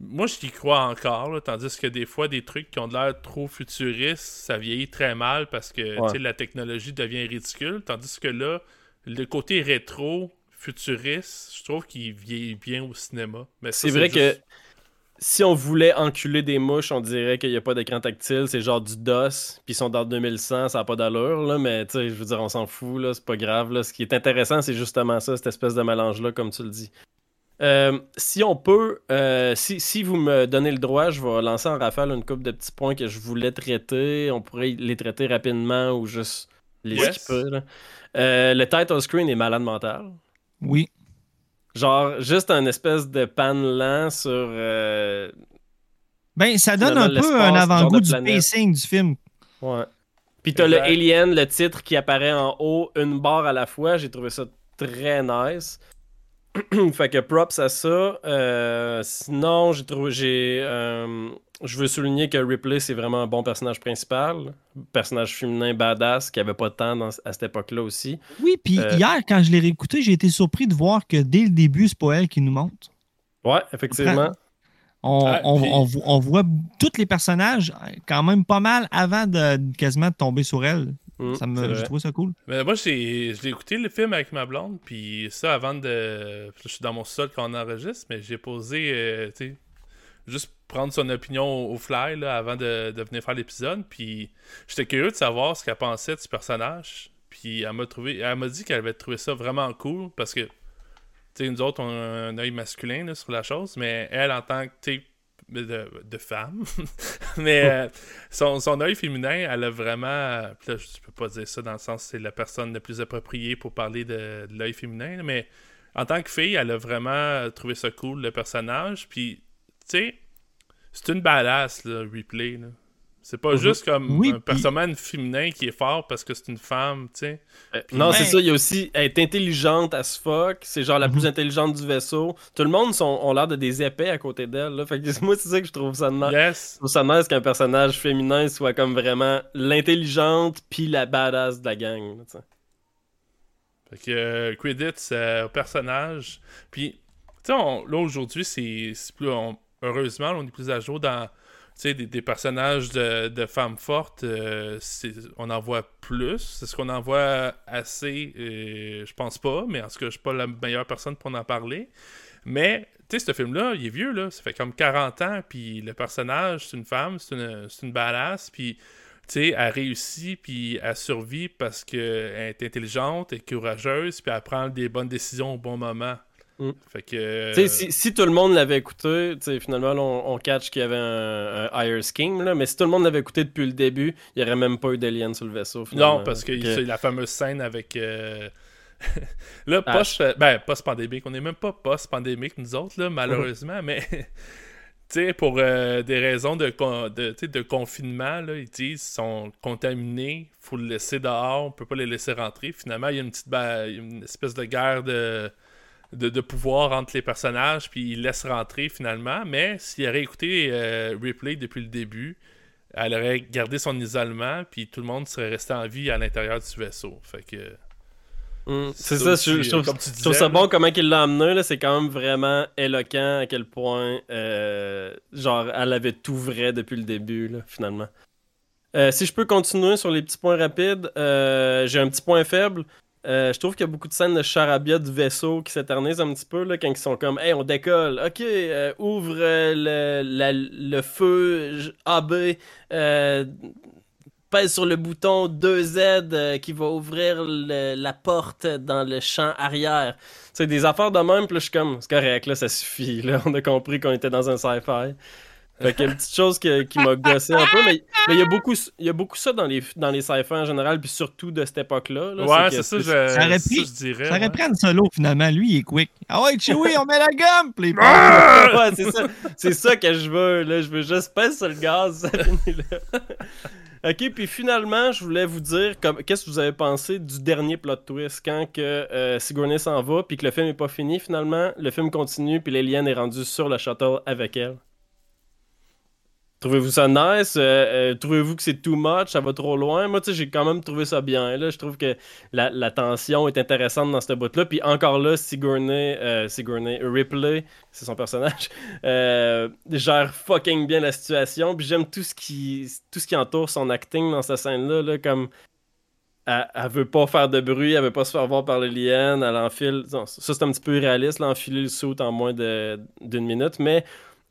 moi, j'y crois encore, là, tandis que des fois, des trucs qui ont de l'air trop futuristes, ça vieillit très mal parce que Ouais. tu sais, la technologie devient ridicule. Tandis que là, le côté rétro, futuriste, je trouve qu'il vieillit bien au cinéma. Mais C'est vrai que si on voulait enculer des mouches, on dirait qu'il n'y a pas d'écran tactile, c'est genre du DOS, puis ils sont dans 2100, ça n'a pas d'allure, là, mais tu sais, je veux dire, on s'en fout, là, c'est pas grave. Là. Ce qui est intéressant, c'est justement ça, cette espèce de mélange-là, comme tu le dis. Euh, si on peut, euh, si, si vous me donnez le droit, je vais lancer en rafale une coupe de petits points que je voulais traiter. On pourrait les traiter rapidement ou juste les Yes. skipper. Euh, le title screen est malade mental. Oui. Genre, juste un espèce de pan lent sur. euh, Ben, ça donne un peu un avant-goût du pacing du film. Ouais. Puis t'as le. Alien, le titre qui apparaît en haut, une barre à la fois. J'ai trouvé ça très nice. <clears throat> fait que props à ça. Euh, sinon, j'ai trouvé. J'ai. euh, je veux souligner que Ripley, c'est vraiment un bon personnage principal. Personnage féminin badass qui avait pas de temps dans- à cette époque-là aussi. Oui, puis Euh, hier, quand je l'ai réécouté, j'ai été surpris de voir que dès le début, c'est pas elle qui nous montre. Ouais, effectivement. On, Ah, on- puis- on vo- on voit tous les personnages euh, quand même pas mal avant de quasiment de tomber sur elle. Mm, Ça me, vrai. trouve ça cool. Mais moi, j'ai j'ai écouté le film avec ma blonde, puis ça, avant de... Je suis dans mon sol quand on enregistre, mais j'ai posé, euh, juste prendre son opinion au, fly, là, avant de, de venir faire l'épisode, puis j'étais curieux de savoir ce qu'elle pensait de ce personnage, puis elle m'a trouvé... Elle m'a dit qu'elle avait trouvé ça vraiment cool, parce que, tu sais, nous autres, on a un œil masculin, sur la chose, mais elle, en tant que, de, de femme. <laughs> mais euh, son, son œil féminin, elle a vraiment. puis Là, je peux pas dire ça dans le sens c'est la personne la plus appropriée pour parler de, de l'œil féminin, mais en tant que fille, elle a vraiment trouvé ça cool, le personnage. Puis, sais, c'est une badass, là, Replay. Là. C'est pas Mhm. juste comme Oui, un personnage féminin qui est fort parce que c'est une femme, tu sais. Euh, non, c'est ça. Il y a aussi. Elle est intelligente as fuck. C'est genre la Mhm. plus intelligente du vaisseau. Tout le monde sont, ont l'air de des épais à côté d'elle. là. Fait que <laughs> moi, c'est ça que je trouve ça nice. Yes. Je trouve ça nice qu'un personnage féminin soit comme vraiment l'intelligente puis la badass de la gang. là, tu. Fait que euh, credits euh, au personnage. Puis, tu sais, là aujourd'hui, c'est c'est plus. on- heureusement, on est plus à jour dans. Des, des personnages de, femmes fortes, euh, on en voit plus. C'est ce qu'on en voit assez, euh, je pense pas, mais en tout cas, je suis pas la meilleure personne pour en parler. Mais, tu sais, ce film-là, il est vieux, là. Ça fait comme 40 ans, puis le personnage, c'est une femme, c'est une, une badass, puis, tu sais, elle réussit, puis elle survit parce qu'elle est intelligente, est courageuse, puis elle prend des bonnes décisions au bon moment. Mm. Fait que... Tu sais, si, si tout le monde l'avait écouté, finalement, là, on, on catch qu'il y avait un, un higher scheme, là, mais si tout le monde l'avait écouté depuis le début, il n'y aurait même pas eu d'alien sur le vaisseau. finalement. Non, parce que c'est la fameuse scène avec. euh, <laughs> là, Ah, post, ben, post-pandémique. On n'est même pas post-pandémique, nous autres, là, malheureusement, mais. <laughs> Tu sais, pour euh, des raisons de, de, confinement, là, ils disent qu'ils sont contaminés, il faut le laisser dehors, on peut pas les laisser rentrer. Finalement, il y a une petite ba- une espèce de guerre de, de, de pouvoir entre les personnages, puis ils laissent rentrer finalement. Mais s'il aurait écouté euh, Ripley depuis le début, elle aurait gardé son isolement, puis tout le monde serait resté en vie à l'intérieur du vaisseau. Fait que. Mm, C'est Ça aussi, je, je trouve, je ça bon comment il l'a amené, là, c'est quand même vraiment éloquent à quel point, euh, genre, elle avait tout vrai depuis le début, là, finalement. Euh, si je peux continuer sur les petits points rapides, euh, j'ai un petit point faible. Euh, je trouve qu'il y a beaucoup de scènes de charabia du vaisseau qui s'éternisent un petit peu là, quand ils sont comme Hey, on décolle, ok, euh, ouvre euh, le, le feu AB, pèse sur le bouton 2Z euh, qui va ouvrir la porte dans le champ arrière. C'est des affaires de même, puis je suis comme, c'est correct, là, ça suffit, là, <laughs> on a compris qu'on était dans un sci-fi. Fait qu'il y a une petite chose que- qui m'a gossé un peu, mais mais il y a beaucoup, il y a beaucoup ça dans les, dans les sci-fi en général, puis surtout de cette époque-là. là, ouais, que c'est ça, je, Ça aurait ça, pris- je dirais. Ça aurait ouais. pris Han Solo, finalement. Lui, il est quick. Ah ouais, Chewie, <laughs> on met la gomme! Puis. Ah! <laughs> ouais, c'est ça. C'est ça que je veux, là. Je veux juste pèse sur le gaz, ça finit là. ok, puis finalement, je voulais vous dire qu'est-ce que vous avez pensé du dernier plot twist quand que euh, Sigourney s'en va, puis que le film est pas fini finalement. Le film continue, puis l'alien est rendu sur le shuttle avec elle. Trouvez-vous ça nice? Euh, euh, Trouvez-vous que c'est too much? Ça va trop loin? Moi, tu sais, j'ai quand même trouvé ça bien. Là. Je trouve que la, tension est intéressante dans ce bout-là. Puis encore là, Sigourney, euh, Sigourney Ripley, c'est son personnage, <laughs> euh, gère fucking bien la situation. Puis j'aime tout ce qui tout ce qui entoure son acting dans cette scène-là. Là, comme elle, elle veut pas faire de bruit, elle veut pas se faire voir par l'alien, elle enfile. ça, c'est un petit peu irréaliste, là, enfiler le saut en moins d'une minute. Mais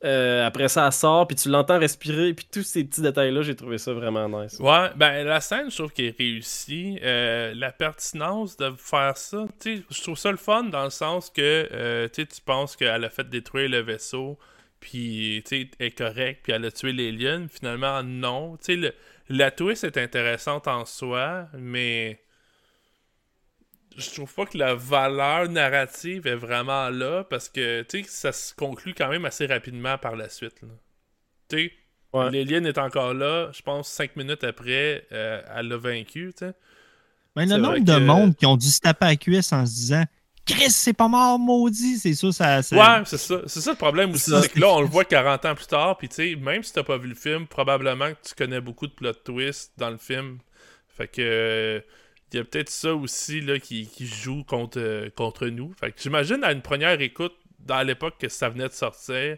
euh, après ça, elle sort, puis tu l'entends respirer. Puis tous ces petits détails-là, j'ai trouvé ça vraiment nice. Ouais, ben la scène, je trouve qu'elle est réussie. Euh, la pertinence de faire ça, tu sais, je trouve ça le fun dans le sens que euh, tu penses qu'elle a fait détruire le vaisseau, puis tu sais, est correcte, puis elle a tué les lions. Finalement, non. Tu sais, la twist est intéressante en soi, mais je trouve pas que la valeur narrative est vraiment là parce que tu sais, ça se conclut quand même assez rapidement par la suite. là. Tu sais, Ouais. L'alien est encore là, je pense, cinq minutes après, euh, elle l'a vaincu, tu sais. Mais le nombre de que- monde qui ont dû se taper à la cuisse en se disant Chris, c'est pas mort, maudit. C'est ça, ça. ça- Ouais, c'est ça. C'est ça le problème aussi, c'est que là, on le voit 40 ans plus tard, puis tu sais, même si t'as pas vu le film, probablement que tu connais beaucoup de plot twists dans le film. Fait que... il y a peut-être ça aussi là, qui, joue contre, euh, contre nous. Fait que j'imagine à une première écoute, dans l'époque que ça venait de sortir,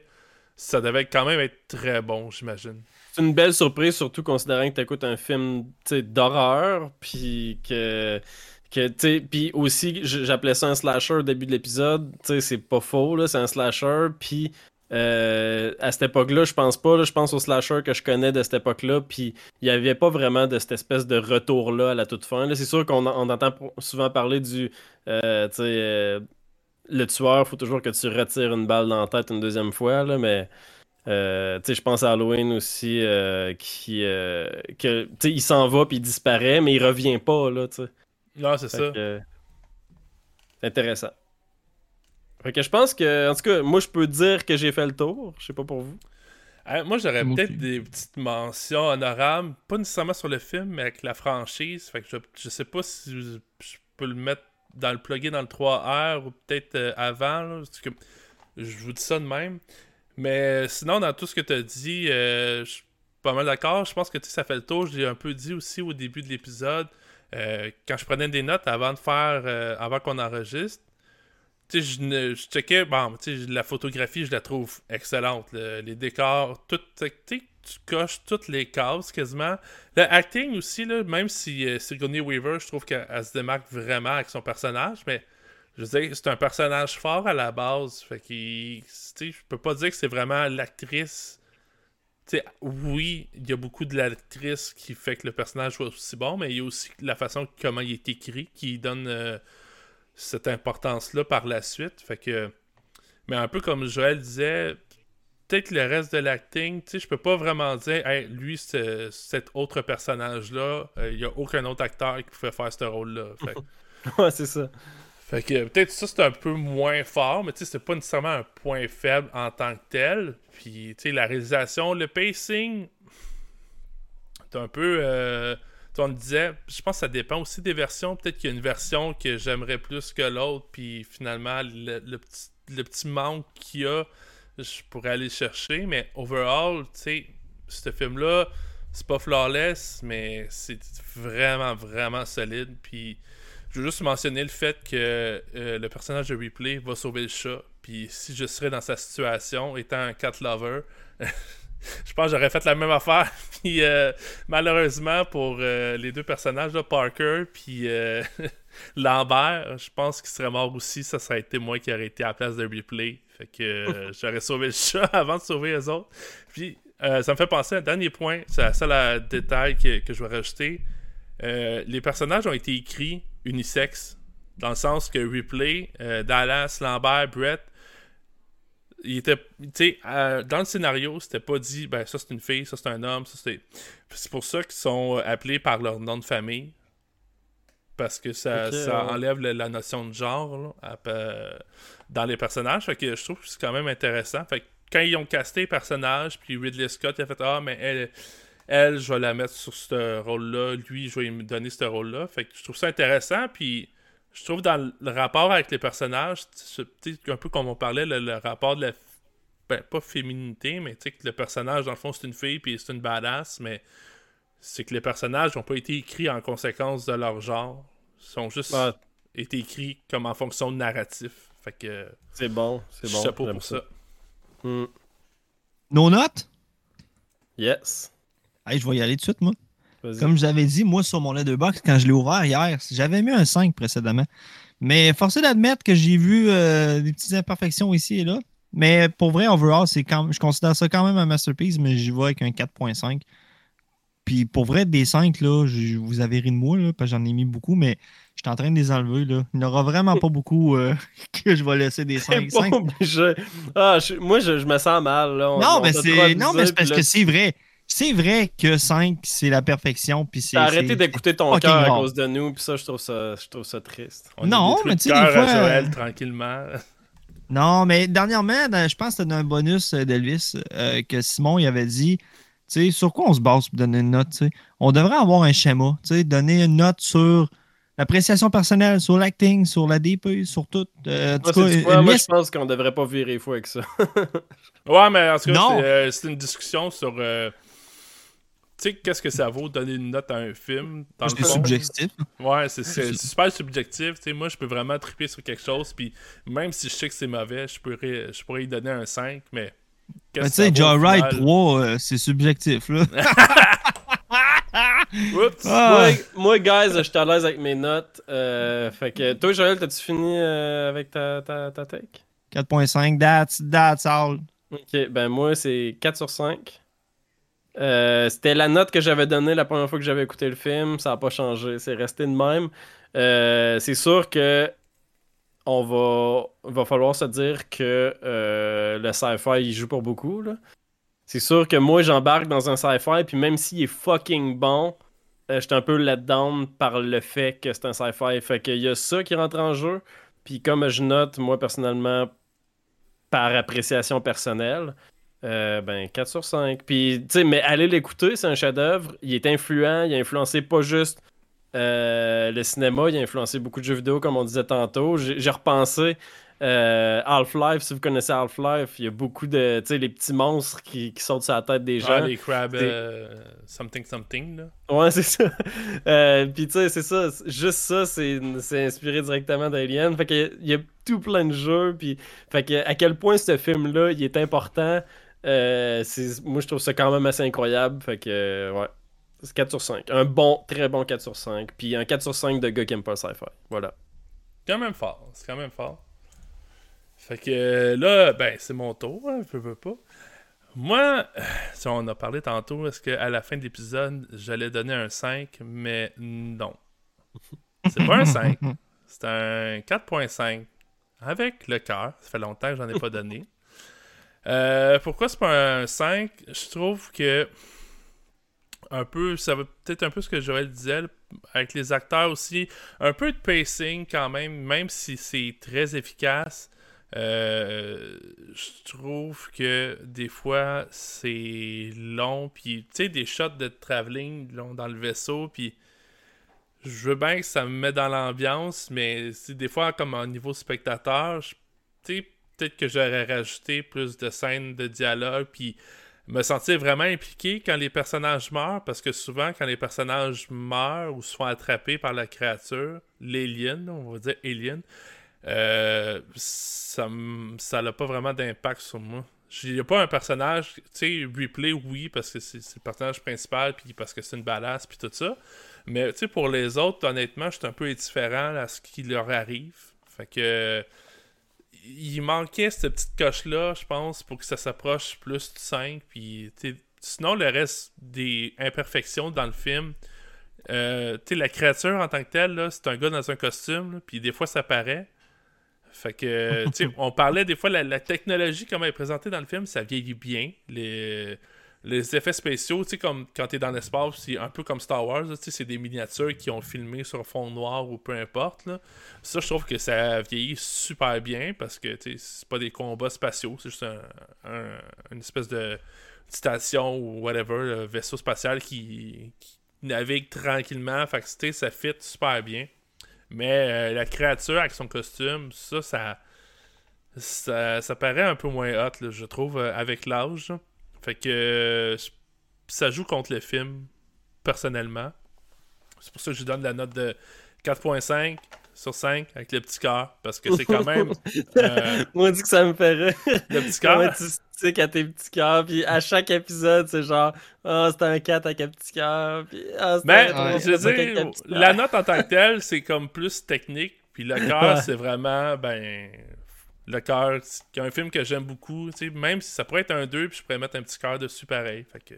ça devait quand même être très bon, j'imagine. C'est une belle surprise, surtout considérant que tu écoutes un film d'horreur, puis que. puis aussi, j'appelais ça un slasher au début de l'épisode. C'est pas faux, c'est un slasher. Puis euh, à cette époque-là, je pense pas. je pense au slasher que je connais de cette époque-là. Puis il n'y avait pas vraiment de cette espèce de retour-là à la toute fin. C'est sûr qu'on entend souvent parler du. Euh, euh, le tueur, faut toujours que tu retires une balle dans la tête une deuxième fois, là, mais euh, je pense à Halloween aussi, euh, qui, euh, que, il s'en va puis il disparaît, mais il revient pas, là, tu Non, c'est ça. c'est intéressant. Fait que je pense que, en tout cas, moi, je peux dire que j'ai fait le tour. Je sais pas pour vous. moi, j'aurais peut-être des petites mentions honorables, pas nécessairement sur le film, mais avec la franchise. Fait que je, je sais pas si je peux le mettre dans le plugin dans le 3R ou peut-être euh, avant. que je vous dis ça de même. Mais sinon, dans tout ce que tu as dit, euh, je suis pas mal d'accord. Je pense que ça fait le tour. Je l'ai un peu dit aussi au début de l'épisode. Euh, quand je prenais des notes avant de faire, avant qu'on enregistre, je, je checkais, bon, la photographie, je la trouve excellente. les décors, tout, tu coches toutes les cases quasiment. Le acting aussi, là, même si euh, Sigourney Weaver, je trouve qu'elle se démarque vraiment avec son personnage, mais je veux dire, c'est un personnage fort à la base. Fait qu'il. Je peux pas dire que c'est vraiment l'actrice. oui, il y a beaucoup de l'actrice qui fait que le personnage soit aussi bon, mais il y a aussi la façon comment il est écrit qui donne euh, cette importance-là par la suite. Fait que. Mais un peu comme Joël disait, peut-être le reste de l'acting, tu sais, je peux pas vraiment dire, hey, lui, cet autre personnage-là, euh, il y a aucun autre acteur qui pouvait faire ce rôle-là. <laughs> ouais, c'est ça. Fait que peut-être ça, c'est un peu moins fort, mais tu sais, c'est pas nécessairement un point faible en tant que tel. Puis, tu sais, la réalisation, le pacing, c'est un peu. Euh, on disait, je pense que ça dépend aussi des versions. Peut-être qu'il y a une version que j'aimerais plus que l'autre, puis finalement, le, petit, le petit manque qu'il y a je pourrais aller chercher. Mais overall, tu sais, ce film-là, c'est pas flawless, mais c'est vraiment, vraiment solide. Puis je veux juste mentionner le fait que euh, le personnage de Ripley va sauver le chat. Puis si je serais dans sa situation, étant un cat lover, <laughs> <laughs> je pense que j'aurais fait la même affaire. <laughs> puis euh, malheureusement, pour euh, les deux personnages, Parker puis <laughs> Lambert, je pense qu'il serait mort aussi. Ça, ça a été moi qui aurais été à la place de Ripley. Fait que euh, j'aurais sauvé le chat avant de sauver les autres. Puis euh, ça me fait penser à un dernier point, c'est la seule détail que, que, je vais rajouter. Euh, les personnages ont été écrits unisex, dans le sens que Ripley, Dallas, Lambert, Brett, il était, dans le scénario, c'était pas dit, ben ça c'est une fille, ça c'est un homme, ça c'est. C'est pour ça qu'ils sont appelés par leur nom de famille parce que ça, enlève la, notion de genre dans les personnages. Fait que je trouve que c'est quand même intéressant. Fait que quand ils ont casté les personnages, puis Ridley Scott il a fait Ah, mais elle, elle, je vais la mettre sur ce rôle-là, lui, je vais lui donner ce rôle-là. Fait que je trouve ça intéressant, puis je trouve dans le rapport avec les personnages, c'est un peu comme on parlait, le, rapport de la. Ben, pas féminité, mais tu sais, que le personnage, dans le fond, c'est une fille, puis c'est une badass, mais c'est que les personnages n'ont pas été écrits en conséquence de leur genre. Ils sont juste été écrits comme en fonction de narratif. Fait que. C'est bon, c'est bon. Chapeau pour ça. Hmm. Nos notes? Yes. Hey, je vais y aller tout de suite, moi. Comme je l'avais dit, moi, sur mon letterbox, quand je l'ai ouvert hier, j'avais mis un 5 précédemment. Mais forcé d'admettre que j'ai vu euh, des petites imperfections ici et là. Mais pour vrai, overall, c'est quand je considère ça quand même un masterpiece, mais j'y vois avec un 4.5. Puis pour vrai, des 5, là, vous avez ri de moi, là, parce que j'en ai mis beaucoup, mais je suis en train de les enlever. Là. Il n'y aura vraiment pas beaucoup euh, <laughs> que je vais laisser des 5. Ah, moi, je, me sens mal. Là. non, mais c'est... non, mais c'est parce que c'est vrai. C'est vrai que 5, c'est la perfection. Puis c'est, arrêté d'écouter ton cœur à cause de nous, puis ça, je trouve ça, je trouve ça triste. non, mais tu sais, des fois... Joël, tranquillement. Non, mais dernièrement, je pense que c'était un bonus d'Elvis euh, que Simon il avait dit sur quoi on se base pour donner une note? On devrait avoir un schéma, donner une note sur l'appréciation personnelle, sur l'acting, sur la DP, sur tout. Euh, moi, je pense qu'on devrait pas virer fou avec ça. <laughs> ouais, mais en tout cas, euh, c'est une discussion sur. Tu sais, qu'est-ce que ça vaut donner une note à un film C'est subjectif. Ouais, c'est super subjectif. sais moi, je peux vraiment triper sur quelque chose. Puis même si je sais que c'est mauvais, je pourrais, je pourrais y donner un 5, mais Ben, tu sais, Joyride final? 3, euh, c'est subjectif, là. <laughs> <laughs> Oups! Ah. Moi, moi, guys, je suis à l'aise avec mes notes. Euh, fait que toi, Joël, t'as-tu fini euh, avec ta, ta, ta take? 4.5, that's, that's all. Ok, ben moi, c'est 4 sur 5. Euh, C'était la note que j'avais donnée la première fois que j'avais écouté le film. Ça n'a pas changé. C'est resté de même. Euh, c'est sûr que on va, va falloir se dire que euh, le sci-fi il joue pour beaucoup. C'est sûr que moi j'embarque dans un sci-fi, puis même s'il est fucking bon, j'étais un peu let down par le fait que c'est un sci-fi. Fait qu'il y a ça qui rentre en jeu. Puis comme je note, moi personnellement, par appréciation personnelle, euh, ben 4 sur 5. Puis, tu sais, mais allez l'écouter, c'est un chef-d'œuvre. Il est influent, il a influencé pas juste euh, le cinéma, il a influencé beaucoup de jeux vidéo, comme on disait tantôt. J'ai repensé euh, Half-Life, si vous connaissez Half-Life, il y a beaucoup de, tu sais, les petits monstres qui, qui sautent sur la tête des gens. Ah, les crab C'est- euh, something something, là. Ouais, c'est ça. <laughs> Puis tu sais, c'est ça. Juste ça, c'est inspiré directement d'Alien. Fait que il y a tout plein de jeux. Puis fait que à quel point ce film-là, il est important. Euh, moi, je trouve ça quand même assez incroyable. Fait que euh, ouais, c'est 4 sur 5. Un bon, très bon 4 sur 5. Puis un 4 sur 5 de gars qui aime pas le sci-fi. Voilà. C'est quand même fort. C'est quand même fort. Fait que euh, là, ben, c'est mon tour, hein, je veux pas. Moi, si on a parlé tantôt, est-ce qu'à la fin de l'épisode, j'allais donner un 5, mais non. C'est pas un 5, <laughs> c'est un 4.5. Avec le cœur, ça fait longtemps que j'en ai pas donné. Euh, pourquoi c'est pas un 5 Je trouve que un peu, ça va peut-être un peu ce que Joël disait, avec les acteurs aussi, un peu de pacing quand même, même si c'est très efficace. euh, je trouve que des fois c'est long, puis tu sais, des shots de travelling dans le vaisseau, puis je veux bien que ça me met dans l'ambiance, mais des fois, comme au niveau spectateur, je- peut-être que j'aurais rajouté plus de scènes de dialogue, puis me sentir vraiment impliqué quand les personnages meurent, parce que souvent, quand les personnages meurent ou se font attraper par la créature, l'alien, on va dire alien, euh, ça ça n'a pas vraiment d'impact sur moi. Il n'y a pas un personnage, tu sais, replay, oui, parce que c'est le personnage principal, puis parce que c'est une badass, puis tout ça. Mais, tu sais, pour les autres, honnêtement, je suis un peu indifférent à ce qui leur arrive. Fait que il manquait cette petite coche-là, je pense, pour que ça s'approche plus du 5. Puis, tu sais, sinon, le reste des imperfections dans le film, euh, tu sais, la créature en tant que telle, c'est un gars dans un costume, puis des fois, ça paraît. Fait que, tu sais, <laughs> on parlait des fois, la, la technologie, comme elle est présentée dans le film, ça vieillit bien. Les, les effets spéciaux, tu sais, comme quand t'es dans l'espace, c'est un peu comme Star Wars, tu sais, c'est des miniatures qui ont filmé sur fond noir ou peu importe, là. Ça, je trouve que ça vieillit super bien parce que, tu sais, c'est pas des combats spatiaux, c'est juste un, un- une espèce de station ou whatever, vaisseau spatial qui, qui navigue tranquillement. Fait que, ça fit super bien. Mais euh, la créature avec son costume, ça, ça, ça, paraît un peu moins hot, je trouve, euh, avec l'âge. Fait que ça joue contre le film, personnellement. C'est pour ça que je lui donne la note de 4.5 sur 5 avec le petit cœur. Parce que c'est quand <laughs> même euh, Moi, on dit que ça me ferait. le petit cœur? <laughs> tu stick à tes petits cœurs, puis à chaque épisode, c'est genre, ah, c'était un 4 avec un petit cœur, puis ah, c'était Mais, un je veux 3 avec un dire, la note en tant que telle, c'est comme plus technique. Puis le cœur, c'est vraiment, ben. Le cœur, c'est un film que j'aime beaucoup. tu sais, Même si ça pourrait être un 2, puis je pourrais mettre un petit cœur dessus pareil. Fait que.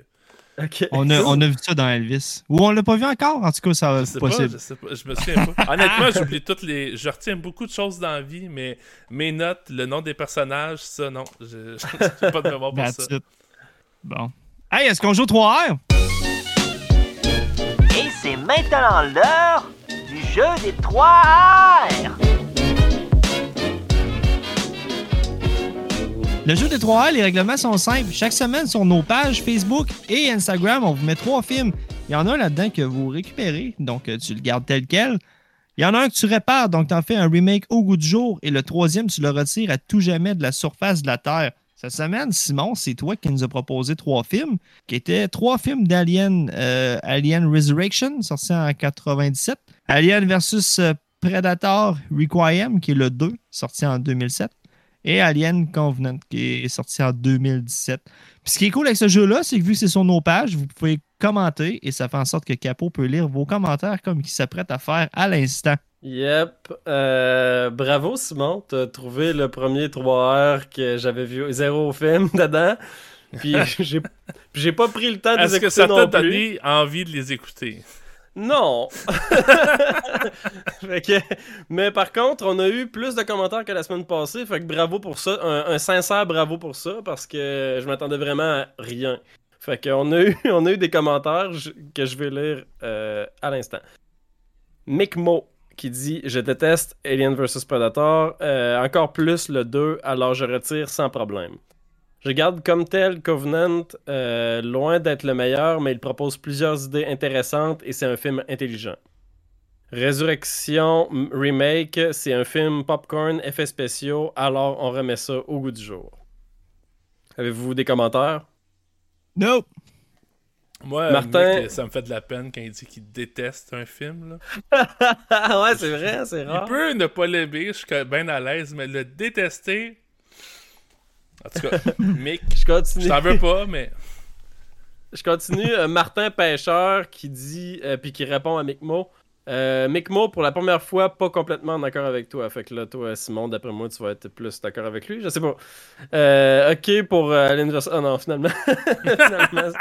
Ok. On a, on a vu ça dans Elvis. Ou on l'a pas vu encore, en tout cas, ça c'est pas, possible. je sais pas, je me souviens pas. <laughs> Honnêtement, j'oublie toutes les. Je retiens beaucoup de choses dans la vie, mais mes notes, le nom des personnages, ça, non. Je <laughs> j'ai pas de mémoire pour That's ça. it. Bon. Hey, est-ce qu'on joue 3R? Et c'est maintenant l'heure du jeu des 3 R. Le jeu des 3R, les règlements sont simples. Chaque semaine, sur nos pages Facebook et Instagram, on vous met trois films. Il y en a un là-dedans que vous récupérez, donc euh, tu le gardes tel quel. Il y en a un que tu répares, donc tu en fais un remake au goût du jour. Et le troisième, tu le retires à tout jamais de la surface de la Terre. Cette semaine, Simon, c'est toi qui nous a proposé trois films, qui étaient trois films d'Alien euh, Alien Resurrection, sorti en 97. Alien versus euh, Predator Requiem, qui est le 2, sorti en 2007. Et Alien Covenant, qui est sorti en 2017. Puis ce qui est cool avec ce jeu-là, c'est que vu que c'est sur nos pages, vous pouvez commenter et ça fait en sorte que Capo peut lire vos commentaires comme il s'apprête à faire à l'instant. Yep. Euh, bravo Simon, t'as trouvé le premier 3R que j'avais vu, zéro film <laughs> dedans. Puis <laughs> j'ai, j'ai pas pris le temps de les Est-ce que écouter ça t'a donné envie de les écouter? Non. <laughs> Fait que- mais par contre, on a eu plus de commentaires que la semaine passée. Fait que bravo pour ça. Un, un sincère bravo pour ça parce que je m'attendais vraiment à rien. Fait qu'on a eu, <laughs> on a eu des commentaires que je vais lire euh, à l'instant. Mick Mo qui dit Je déteste Alien vs Predator, euh, encore plus le 2, alors je retire sans problème. Je garde comme tel Covenant euh, loin d'être le meilleur, mais il propose plusieurs idées intéressantes et c'est un film intelligent. Résurrection Remake, c'est un film popcorn, effets spéciaux, alors on remet ça au goût du jour. Avez-vous des commentaires? Nope. Moi, Martin- Mick, ça me fait de la peine quand il dit qu'il déteste un film. Là. <laughs> ouais, c'est vrai, c'est Il rare. peut ne pas l'aimer, je suis bien à l'aise, mais le détester. En tout cas, <laughs> Mick, Je je continue. t'en veux pas, mais. Je continue. Euh, Martin Pêcheur qui dit, euh, puis qui répond à Micmo. Euh, Micmo, pour la première fois, pas complètement d'accord avec toi. Fait que là, toi, Simon, d'après moi, tu vas être plus d'accord avec lui. Je sais pas. Euh, ok pour Alien vs. Oh non, finalement. <laughs> Finalement,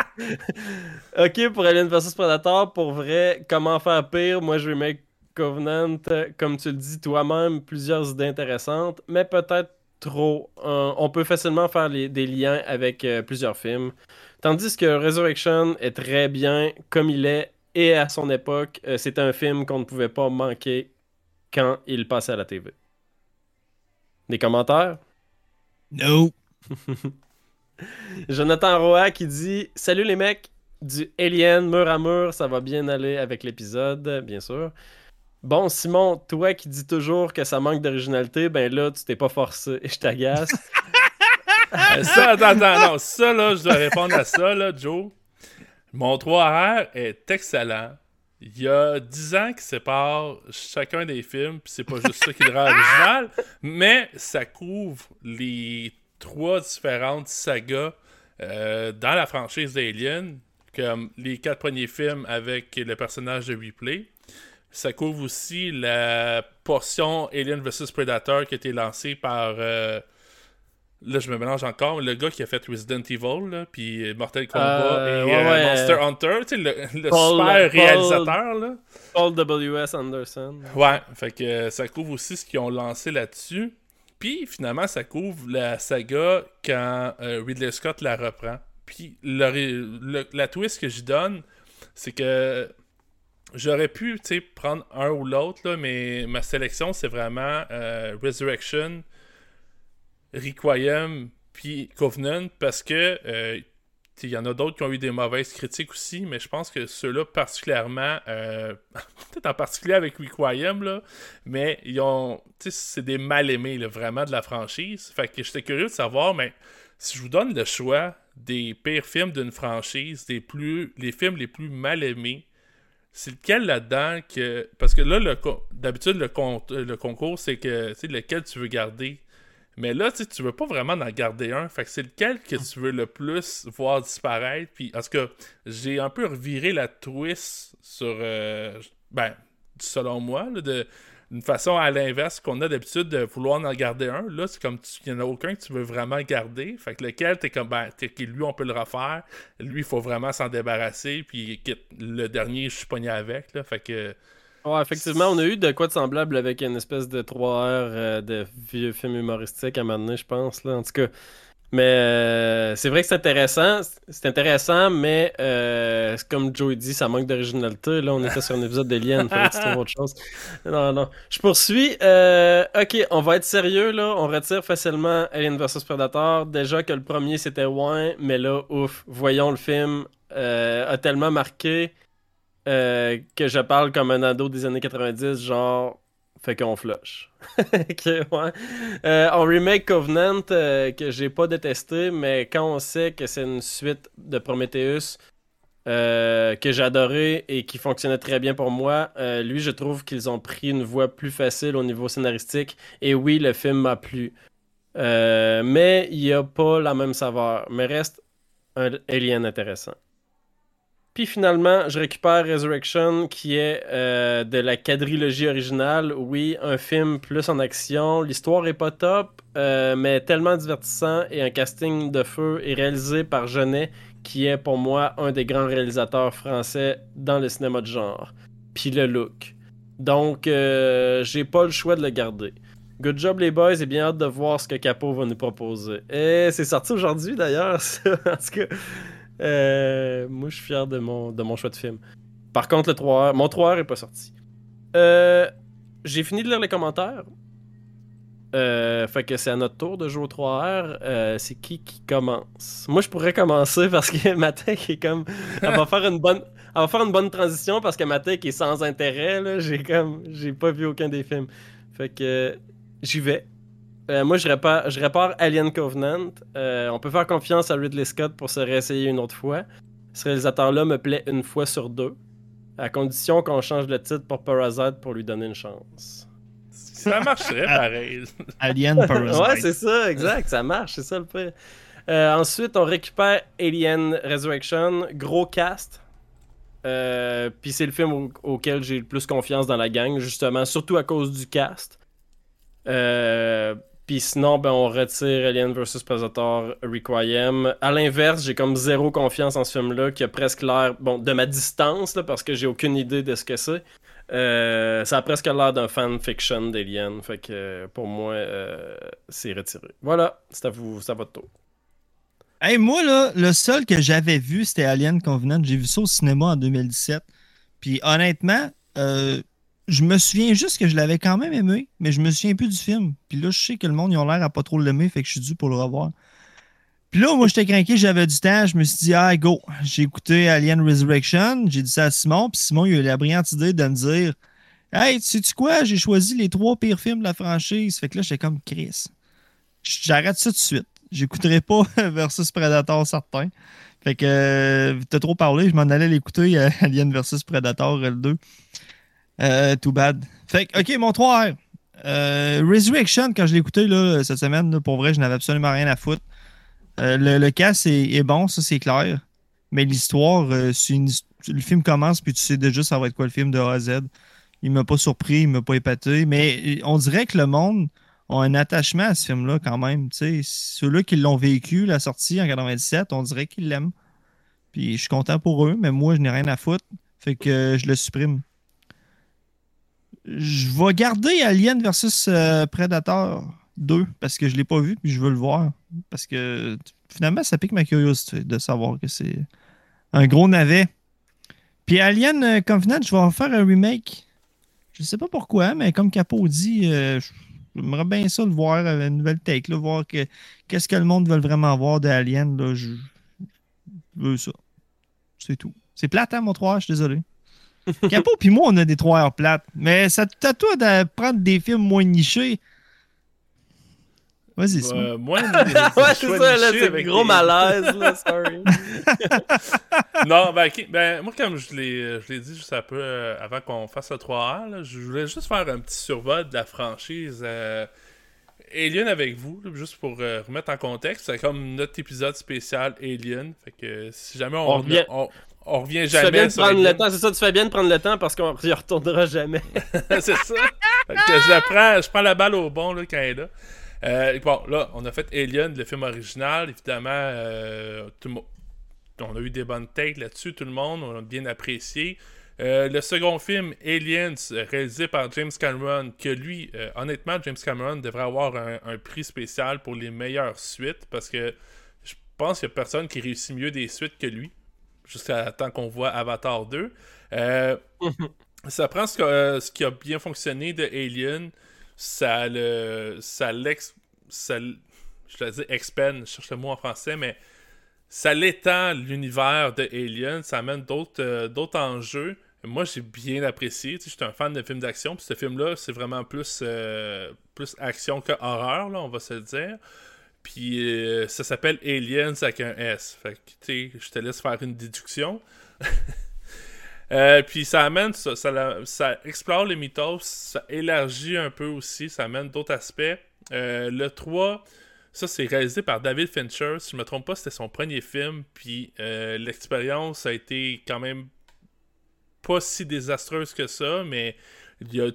ok pour Alien vs Predator. Pour vrai, comment faire pire? Moi, je vais mettre Covenant, comme tu le dis toi-même, plusieurs idées intéressantes, mais peut-être trop. Euh, on peut facilement faire les- des liens avec euh, plusieurs films. Tandis que Resurrection est très bien comme il est et à son époque, euh, c'est un film qu'on ne pouvait pas manquer quand il passait à la TV. Des commentaires? Nope. <laughs> Jonathan Roa qui dit Salut les mecs du Alien mur à mur, ça va bien aller avec l'épisode, bien sûr. Bon, Simon, toi qui dis toujours que ça manque d'originalité, ben là, tu t'es pas forcé et <laughs> je t'agace. Euh, ça, attends, attends, non, ça, là, je dois répondre à ça, là, Joe. Mon 3R est excellent. Il y a 10 ans qui séparent chacun des films, puis c'est pas juste ça qui le rend original, mais ça couvre les trois différentes sagas euh, dans la franchise d'Alien, comme les quatre premiers films avec le personnage de Ripley. Ça couvre aussi la portion Alien vs Predator qui a été lancée par euh, Là, je me mélange encore. Le gars qui a fait Resident Evil, là, puis Mortal Kombat Euh, et ouais, euh, ouais, Monster Hunter, tu sais, le, le Paul- super réalisateur, là. Paul W.S. Anderson. Ouais, fait que ça couvre aussi ce qu'ils ont lancé là-dessus. Puis finalement, ça couvre la saga quand euh, Ridley Scott la reprend. Puis le ré- le- la twist que j'y donne, c'est que j'aurais pu, prendre un ou l'autre, mais ma sélection, c'est vraiment euh, Resurrection, Requiem, puis Covenant, parce que euh, il y en a d'autres qui ont eu des mauvaises critiques aussi, mais je pense que ceux-là particulièrement, euh, <laughs> peut-être en particulier avec Requiem, là, mais ils ont, c'est des mal-aimés, vraiment, de la franchise. Fait que j'étais curieux de savoir, mais si je vous donne le choix des pires films d'une franchise, des plus, les films les plus mal aimés, c'est lequel là-dedans que. Parce que là, d'habitude, le, con- le concours, c'est que tu lequel tu veux garder. Mais là, tu sais, tu veux pas vraiment en garder un. Fait que c'est lequel que tu veux le plus voir disparaître. Puis, en tout j'ai un peu reviré la twist sur. euh, ben, selon moi, là, de d'une façon à l'inverse qu'on a d'habitude de vouloir en garder un. Là, c'est comme il n'y en a aucun que tu veux vraiment garder. Fait que lequel, t'es comme, ben, lui, on peut le refaire. Lui, il faut vraiment s'en débarrasser. Puis le dernier, je suis pogné avec. Là, fait que. Ouais, effectivement, on a eu de quoi de semblable avec une espèce de 3 heures euh, de vieux film humoristique à un je pense. Là. Mais euh, c'est vrai que c'est intéressant. C'est intéressant, mais euh, comme Joey dit, ça manque d'originalité. Là, on était sur un épisode d'Alien, fallait que tu trouves autre chose. Non, non. Je poursuis. Euh, ok, on va être sérieux, là. On retire facilement Alien vs Predator. Déjà que le premier, c'était ouais, mais là, ouf, voyons le film. a tellement marqué que je parle comme un ado des années 90, genre, fait qu'on flush. <laughs> ouais. Euh, on remake Covenant, euh, que j'ai pas détesté, mais quand on sait que c'est une suite de Prometheus euh, que j'adorais et qui fonctionnait très bien pour moi, euh, lui, je trouve qu'ils ont pris une voie plus facile au niveau scénaristique. Et oui, le film m'a plu. Euh, mais il n'y a pas la même saveur. Mais reste un Alien intéressant. Puis finalement, je récupère Resurrection, qui est euh, de la quadrilogie originale. Oui, un film plus en action. L'histoire est pas top, euh, mais tellement divertissant et un casting de feu est réalisé par Genet, qui est pour moi un des grands réalisateurs français dans le cinéma de genre. Puis le look. Donc, euh, j'ai pas le choix de le garder. Good job les boys et bien hâte de voir ce que Capo va nous proposer. Et c'est sorti aujourd'hui d'ailleurs, <laughs> en tout cas. Euh, moi, je suis fier de mon, choix de film. Par contre, le 3 mon 3R est pas sorti. Euh, j'ai fini de lire les commentaires. Euh, fait que c'est à notre tour de jouer au 3R. Euh, c'est qui qui commence? Moi, je pourrais commencer parce que <laughs> ma tech est comme. Elle va faire une bonne. Va faire une bonne transition parce que ma tech est sans intérêt. J'ai comme. J'ai pas vu aucun des films. Fait que. J'y vais. Euh, moi, je répare, je répare Alien Covenant. Euh, on peut faire confiance à Ridley Scott pour se réessayer une autre fois. Ce réalisateur-là me plaît une fois sur deux, à condition qu'on change le titre pour Parasite pour lui donner une chance. Ça marcherait pareil. Alien <laughs> Parasite. ouais, c'est ça, exact, ça marche, c'est ça le pire. Euh, ensuite, on récupère Alien Resurrection, gros cast. Euh, Puis c'est le film au- auquel j'ai le plus confiance dans la gang, justement, surtout à cause du cast. Euh, Puis sinon, ben, on retire Alien vs Predator Requiem. À l'inverse, j'ai comme zéro confiance en ce film-là, qui a presque l'air, bon, de ma distance, là, parce que j'ai aucune idée de ce que c'est. Euh, ça a presque l'air d'un fanfiction d'Alien. Fait que pour moi, euh, c'est retiré. Voilà, c'est à vous, c'est à votre tour. Hey, moi, là, le seul que j'avais vu, c'était Alien Covenant. J'ai vu ça au cinéma en 2017. Puis honnêtement, euh, je me souviens juste que je l'avais quand même aimé, mais je me souviens plus du film. Puis là, je sais que le monde, ils ont l'air à pas trop l'aimer, fait que je suis dû pour le revoir. Puis là, moi, j'étais craqué, j'avais du temps, je me suis dit, ah, go. J'ai écouté Alien Resurrection, j'ai dit ça à Simon, puis Simon, il a eu la brillante idée de me dire, hey, sais-tu quoi, j'ai choisi les trois pires films de la franchise. Fait que là, j'étais comme Chris. J'arrête ça tout de suite. J'écouterai pas <laughs> versus Predator certain. Fait que euh, t'as trop parlé, je m'en allais l'écouter euh, Alien versus Predator euh, le 2. Euh, too bad. Fait que, ok, mon 3R. Euh, Resurrection, quand je l'ai écouté là, cette semaine, pour vrai, je n'avais absolument rien à foutre. Euh, le, le cast est, bon, ça c'est clair. Mais l'histoire, euh, le film commence, puis tu sais déjà ça va être quoi le film de A à Z. Il m'a pas surpris, il m'a pas épaté. Mais on dirait que le monde a un attachement à ce film-là quand même. Ceux-là qui l'ont vécu, la sortie en 97, on dirait qu'ils l'aiment. Puis je suis content pour eux, mais moi, je n'ai rien à foutre. Fait que je le supprime. Je vais garder Alien versus euh, Predator 2 parce que je l'ai pas vu puis je veux le voir. Parce que finalement, ça pique ma curiosité de savoir que c'est un gros navet. Puis Alien euh, Covenant, je vais en faire un remake. Je sais pas pourquoi, mais comme Capo dit, euh, j'aimerais bien ça de voir une nouvelle take, voir que, qu'est-ce que le monde veut vraiment voir de Alien. Là, je, je veux ça. C'est tout. C'est plate, hein, mon 3 je suis désolé. <laughs> Capo puis moi, on a des 3 heures plates. Mais ça à toi de prendre des films moins nichés. Vas-y, Simon. Euh, moi, <laughs> ouais, c'est ça, là, c'est gros malaise, là, <laughs> sorry. non, ben, ok, ben, moi, comme je l'ai, dit juste un peu euh, avant qu'on fasse le 3R, là, je voulais juste faire un petit survol de la franchise euh, Alien avec vous, là, juste pour euh, remettre en contexte. C'est comme notre épisode spécial Alien. Fait que si jamais on, On revient- on, on revient Tu fais jamais bien de prendre le temps, c'est ça, tu fais bien de prendre le temps parce qu'on y retournera jamais. <laughs> c'est ça. Fait que je, la prends, je prends la balle au bon là, quand elle est là. Euh, bon, là, on a fait Alien, le film original. Évidemment, euh, tout on a eu des bonnes takes là-dessus, tout le monde. On a bien apprécié. Euh, le second film, Aliens, réalisé par James Cameron, que lui, honnêtement, James Cameron devrait avoir un, un prix spécial pour les meilleures suites parce que je pense qu'il n'y a personne qui réussit mieux des suites que lui, jusqu'à temps qu'on voit Avatar 2. Euh, ça prend ce, que- euh, ce qui a bien fonctionné de Alien, ça le. ça l'ex. ça je dis expand, je cherche le mot en français, mais ça l'étend l'univers de Alien, ça amène d'autres euh, d'autres enjeux. Moi, j'ai bien apprécié. Tu sais, J'étais un fan de films d'action. Puis ce film-là, c'est vraiment plus, euh, plus action que horreur, là, on va se le dire. Puis euh, ça s'appelle Aliens avec un S. Fait que, tu sais, je te laisse faire une déduction. <laughs> Euh, puis ça amène ça, ça, explore les mythos, ça élargit un peu aussi, ça amène d'autres aspects. Euh, le 3, Ça, c'est réalisé par David Fincher. Si je me trompe pas, c'était son premier film. Puis l'expérience a été quand même pas si désastreuse que ça, mais il y a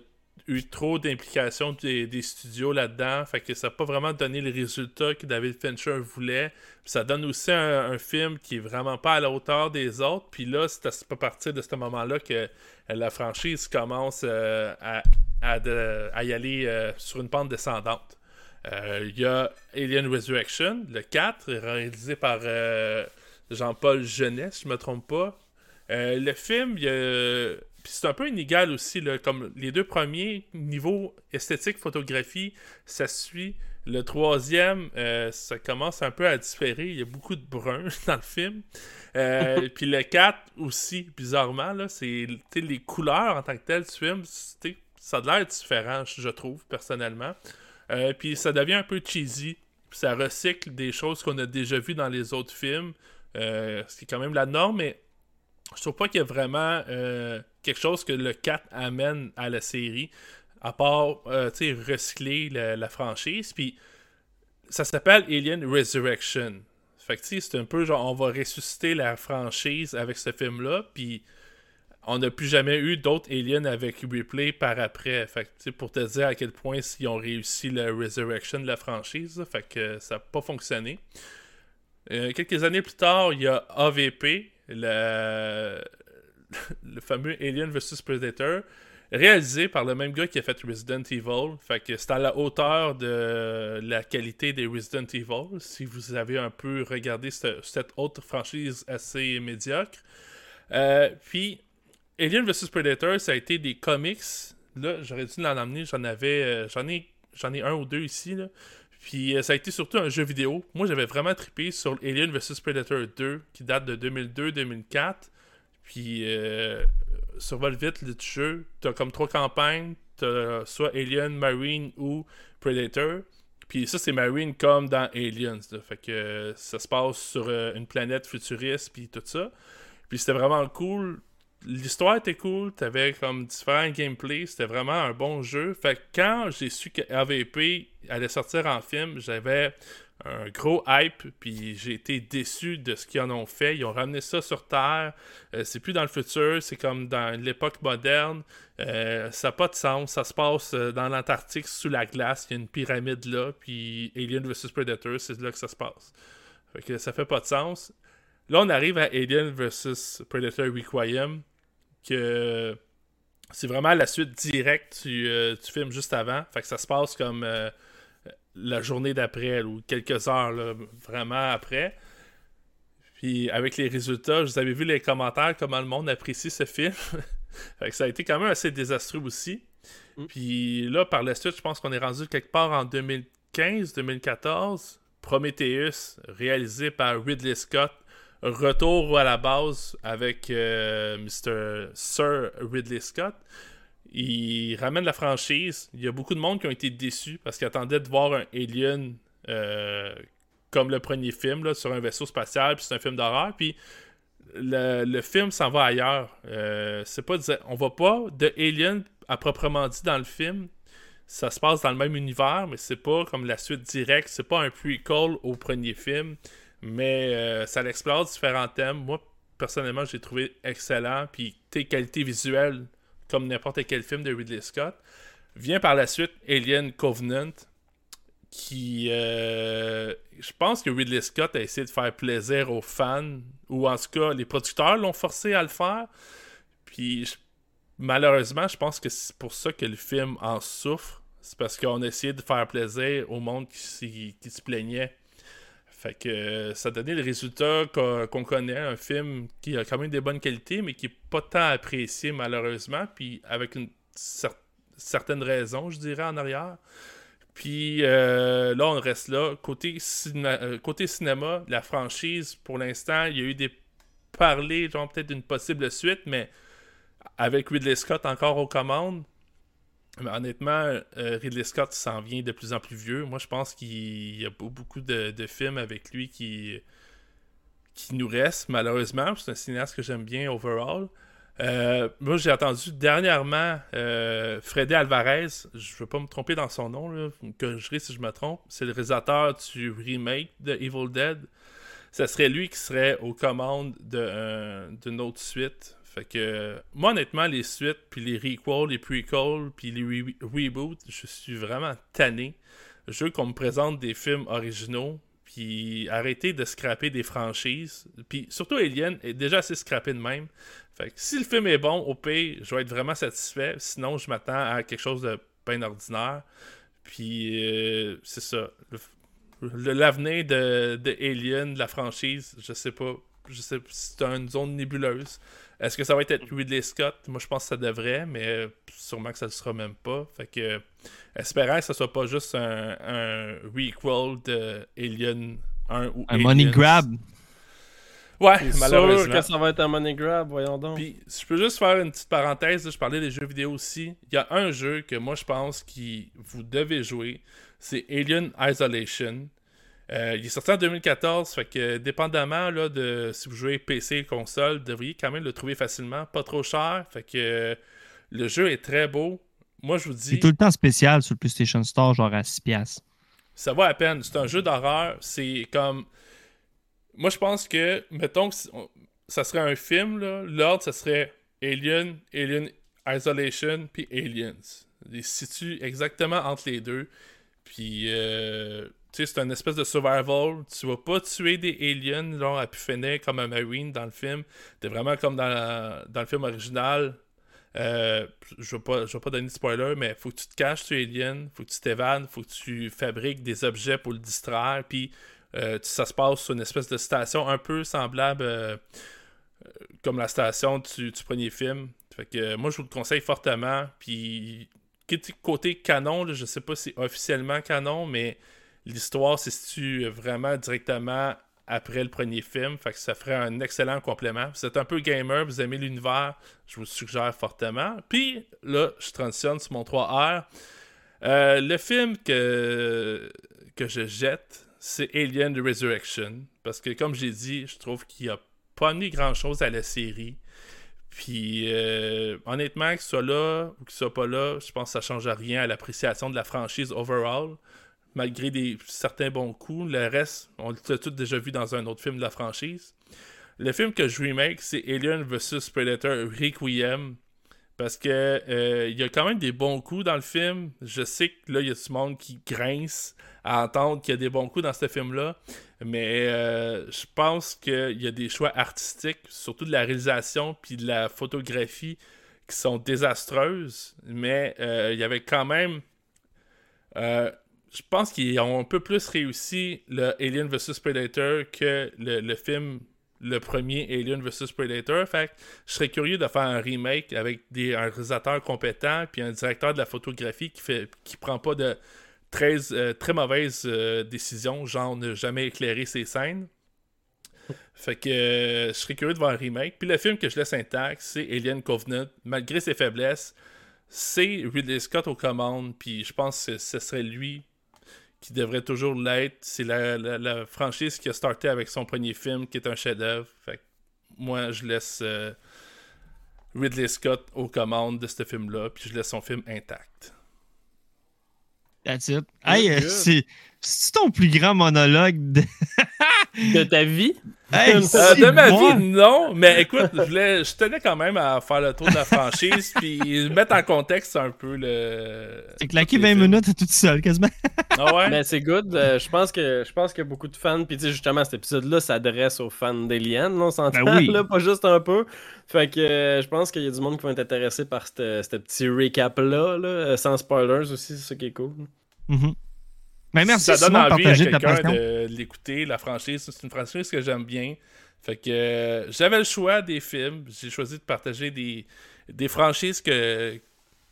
eu trop d'implications des, studios là-dedans. Fait que ça n'a pas vraiment donné le résultat que David Fincher voulait. ça donne aussi un, film qui est vraiment pas à la hauteur des autres. Puis là, c'est à partir de ce moment-là que la franchise commence euh, à, y aller euh, sur une pente descendante. Euh, il y a Alien Resurrection, le 4, réalisé par Jean-Paul Jeunesse, si je me trompe pas. le film, il y a c'est un peu inégal aussi, là, comme les deux premiers, niveau esthétique, photographie, ça suit. Le troisième, euh, ça commence un peu à différer. Il y a beaucoup de brun <laughs> dans le film. Euh, <laughs> puis le 4 aussi, bizarrement, là, c'est les couleurs en tant que telles du film, ça a l'air différent, je trouve, personnellement. Euh, puis ça devient un peu cheesy. Ça recycle des choses qu'on a déjà vues dans les autres films. ce qui est quand même la norme, mais je trouve pas qu'il y a vraiment euh, quelque chose que le 4 amène à la série, à part euh, recycler la, franchise. Puis ça s'appelle Alien Resurrection. Fait que c'est un peu genre on va ressusciter la franchise avec ce film-là. Puis on n'a plus jamais eu d'autres aliens avec Replay par après. Fait que, pour te dire à quel point ils ont réussi la Resurrection de la franchise. Fait que ça n'a pas fonctionné. Euh, quelques années plus tard, il y a AVP, le, le fameux Alien vs Predator, réalisé par le même gars qui a fait Resident Evil. Fait que c'est à la hauteur de la qualité des Resident Evil, si vous avez un peu regardé cette, autre franchise assez médiocre. Euh, puis, Alien vs Predator, ça a été des comics. Là, j'aurais dû l'en amener, j'en avais. Euh, j'en ai, j'en ai un ou deux ici. Là. Puis euh, ça a été surtout un jeu vidéo. Moi, j'avais vraiment trippé sur Alien vs Predator 2, qui date de 2002-2004. Puis, euh, survole vite le jeu. T'as comme trois campagnes. T'as soit Alien, Marine ou Predator. Puis ça, c'est Marine comme dans Aliens. Fait que ça se passe sur euh, une planète futuriste, puis tout ça. Puis c'était vraiment cool l'histoire était cool, t'avais comme différents gameplays, c'était vraiment un bon jeu. Fait que quand j'ai su que AVP allait sortir en film, j'avais un gros hype, puis j'ai été déçu de ce qu'ils en ont fait. Ils ont ramené ça sur Terre. Euh, c'est plus dans le futur, c'est comme dans l'époque moderne. Euh, ça n'a pas de sens. Ça se passe euh, dans l'Antarctique sous la glace. Il y a une pyramide là, puis Alien vs Predator, c'est là que ça se passe. Fait que ça fait pas de sens. Là, on arrive à Alien vs Predator Requiem que c'est vraiment la suite directe du, euh, film juste avant. Fait que ça se passe comme euh, la journée d'après ou quelques heures vraiment après. Puis avec les résultats, vous avez vu les commentaires, comment le monde apprécie ce film. <laughs> fait que ça a été quand même assez désastreux aussi. Mm. Puis là, par la suite, je pense qu'on est rendu quelque part en 2015-2014. Prometheus, réalisé par Ridley Scott, retour à la base avec euh, Mr. Sir Ridley Scott. Il ramène la franchise. Il y a beaucoup de monde qui ont été déçus parce qu'ils attendaient de voir un Alien euh, comme le premier film là, sur un vaisseau spatial, puis c'est un film d'horreur. Puis le, film s'en va ailleurs. Euh, c'est pas on va pas de Alien à proprement dit dans le film. Ça se passe dans le même univers, mais c'est pas comme la suite directe. C'est pas un prequel au premier film. Mais euh, ça l'explore différents thèmes. Moi, personnellement, j'ai trouvé excellent. Puis, tes qualités visuelles, comme n'importe quel film de Ridley Scott. Vient par la suite Alien Covenant, qui. Euh, je pense que Ridley Scott a essayé de faire plaisir aux fans, ou en tout cas, les producteurs l'ont forcé à le faire. Puis, malheureusement, je pense que c'est pour ça que le film en souffre. C'est parce qu'on a essayé de faire plaisir au monde qui, qui se plaignait fait que euh, ça donnait le résultat qu'on connaît, un film qui a quand même des bonnes qualités, mais qui n'est pas tant apprécié malheureusement, puis avec une certaine raison, je dirais, en arrière. Puis euh, là, on reste là. Côté, euh, côté cinéma, la franchise, pour l'instant, il y a eu des parlers, genre peut-être d'une possible suite, mais avec Ridley Scott encore aux commandes, mais honnêtement, euh, Ridley Scott s'en vient de plus en plus vieux. Moi, je pense qu'il y a beaucoup de, films avec lui qui, qui nous restent, malheureusement. C'est un cinéaste que j'aime bien overall. Euh, moi, j'ai entendu dernièrement euh, Freddy Alvarez, je ne veux pas me tromper dans son nom, là, me corrigerez si je me trompe, c'est le réalisateur du remake de Evil Dead. Ça serait lui qui serait aux commandes d'une autre suite. Fait que, moi, honnêtement, les suites, puis les requels, les prequels, puis les reboots, je suis vraiment tanné. Je veux qu'on me présente des films originaux, puis arrêter de scraper des franchises. Puis surtout Alien est déjà assez scrappé de même. Fait que si le film est bon, au pire, je vais être vraiment satisfait. Sinon, je m'attends à quelque chose de bien ordinaire. Puis euh, c'est ça. L'avenir de, de Alien, de la franchise, je sais pas. Je sais c'est une zone nébuleuse. Est-ce que ça va être Ridley Scott? Moi, je pense que ça devrait, mais sûrement que ça ne sera même pas. Fait que, espérant que ce soit pas juste un, un requel de Alien 1 ou Un money grab. Ouais, malheureusement. sûr que ça va être un money grab, voyons donc. Puis, si je peux juste faire une petite parenthèse, je parlais des jeux vidéo aussi. Il y a un jeu que moi, je pense que vous devez jouer. C'est Alien Isolation. Euh, il est sorti en 2014, fait que dépendamment là, de si vous jouez PC, console, vous devriez quand même le trouver facilement, pas trop cher. Fait que le jeu est très beau. Moi, je vous dis. C'est tout le temps spécial sur le PlayStation Store, genre à 6$. Ça va à peine. C'est un jeu d'horreur. C'est comme. Moi, je pense que, mettons que ça serait un film, l'ordre, ça serait Alien, Alien Isolation, puis Aliens. Il se situe exactement entre les deux. Puis, euh, c'est une espèce de survival. Tu vas pas tuer des aliens, genre, à pu comme un marine dans le film. T'es vraiment comme dans, dans le film original. Euh, je vais pas, vais pas donner de spoiler, mais faut que tu te caches, tu es alien, faut que tu t'évades, faut que tu fabriques des objets pour le distraire, puis euh, ça se passe sur une espèce de station un peu semblable euh, comme la station du, premier film. Fait que moi je vous le conseille fortement. Puis côté canon, je sais pas si officiellement canon, mais l'histoire se situe vraiment directement après le premier film. Fait que ça ferait un excellent complément. Vous êtes un peu gamer, vous aimez l'univers, je vous suggère fortement. Puis là, je transitionne sur mon 3R. Euh, le film que, que je jette, c'est Alien The Resurrection. Parce que comme j'ai dit, je trouve qu'il n'y a pas mis grand chose à la série. Puis euh, honnêtement, que ce soit là ou qu'il soit pas là, je pense que ça change rien à l'appréciation de la franchise overall malgré des, certains bons coups. Le reste, on l'a tout déjà vu dans un autre film de la franchise. Le film que je remake, c'est Alien vs Predator Requiem. Parce que euh, il y a quand même des bons coups dans le film. Je sais que là, il y a du monde qui grince à entendre qu'il y a des bons coups dans ce film-là. Mais euh, je pense qu'il y a des choix artistiques, surtout de la réalisation puis de la photographie, qui sont désastreuses. Mais euh, il y avait quand même je pense qu'ils ont un peu plus réussi le Alien vs Predator que le, film le premier Alien vs Predator. Fait je serais curieux de faire un remake avec des, un réalisateur compétent puis un directeur de la photographie qui fait qui prend pas de très, euh, très mauvaises euh, décisions, genre ne jamais éclairer ses scènes. Fait que euh, je serais curieux de voir un remake. Puis le film que je laisse intact, c'est Alien Covenant. Malgré ses faiblesses, c'est Ridley Scott aux commandes. Puis je pense que ce serait lui qui devrait toujours l'être. C'est la, franchise qui a starté avec son premier film, qui est un chef-d'œuvre. Fait moi, je laisse euh, Ridley Scott aux commandes de ce film-là, puis je laisse son film intact. That's it. Hey, euh, c'est c'est ton plus grand monologue de, <laughs> <laughs> de ta vie? Euh, de ma vie, non. Mais écoute, je, je, tenais quand même à faire le tour de la franchise puis mettre en contexte un peu le. C'est claqué 20 minutes toute seule, quasiment. Ah ouais? Mais c'est good. Euh, je pense que je pense qu'il y a beaucoup de fans. Puis tu sais, justement, cet épisode-là s'adresse aux fans d'Alien, on s'entend, ben là, pas juste un peu. Fait que euh, je pense qu'il y a du monde qui va être intéressé par ce petit recap-là, là, sans spoilers aussi, c'est ça qui est cool. Mm ben, merci, ça donne envie à quelqu'un de, l'écouter. La franchise, c'est une franchise que j'aime bien. Fait que euh, j'avais le choix des films. J'ai choisi de partager des, des franchises que,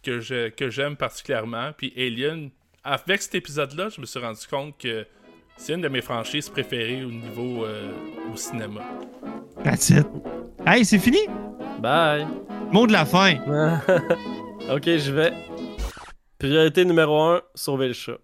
que, je, que j'aime particulièrement. Puis Alien, avec cet épisode-là, je me suis rendu compte que c'est une de mes franchises préférées au niveau euh, au cinéma. That's it. Hey, c'est fini? Bye. Mot de la fin. <laughs> ok, je vais. Priorité numéro 1, sauver le chat.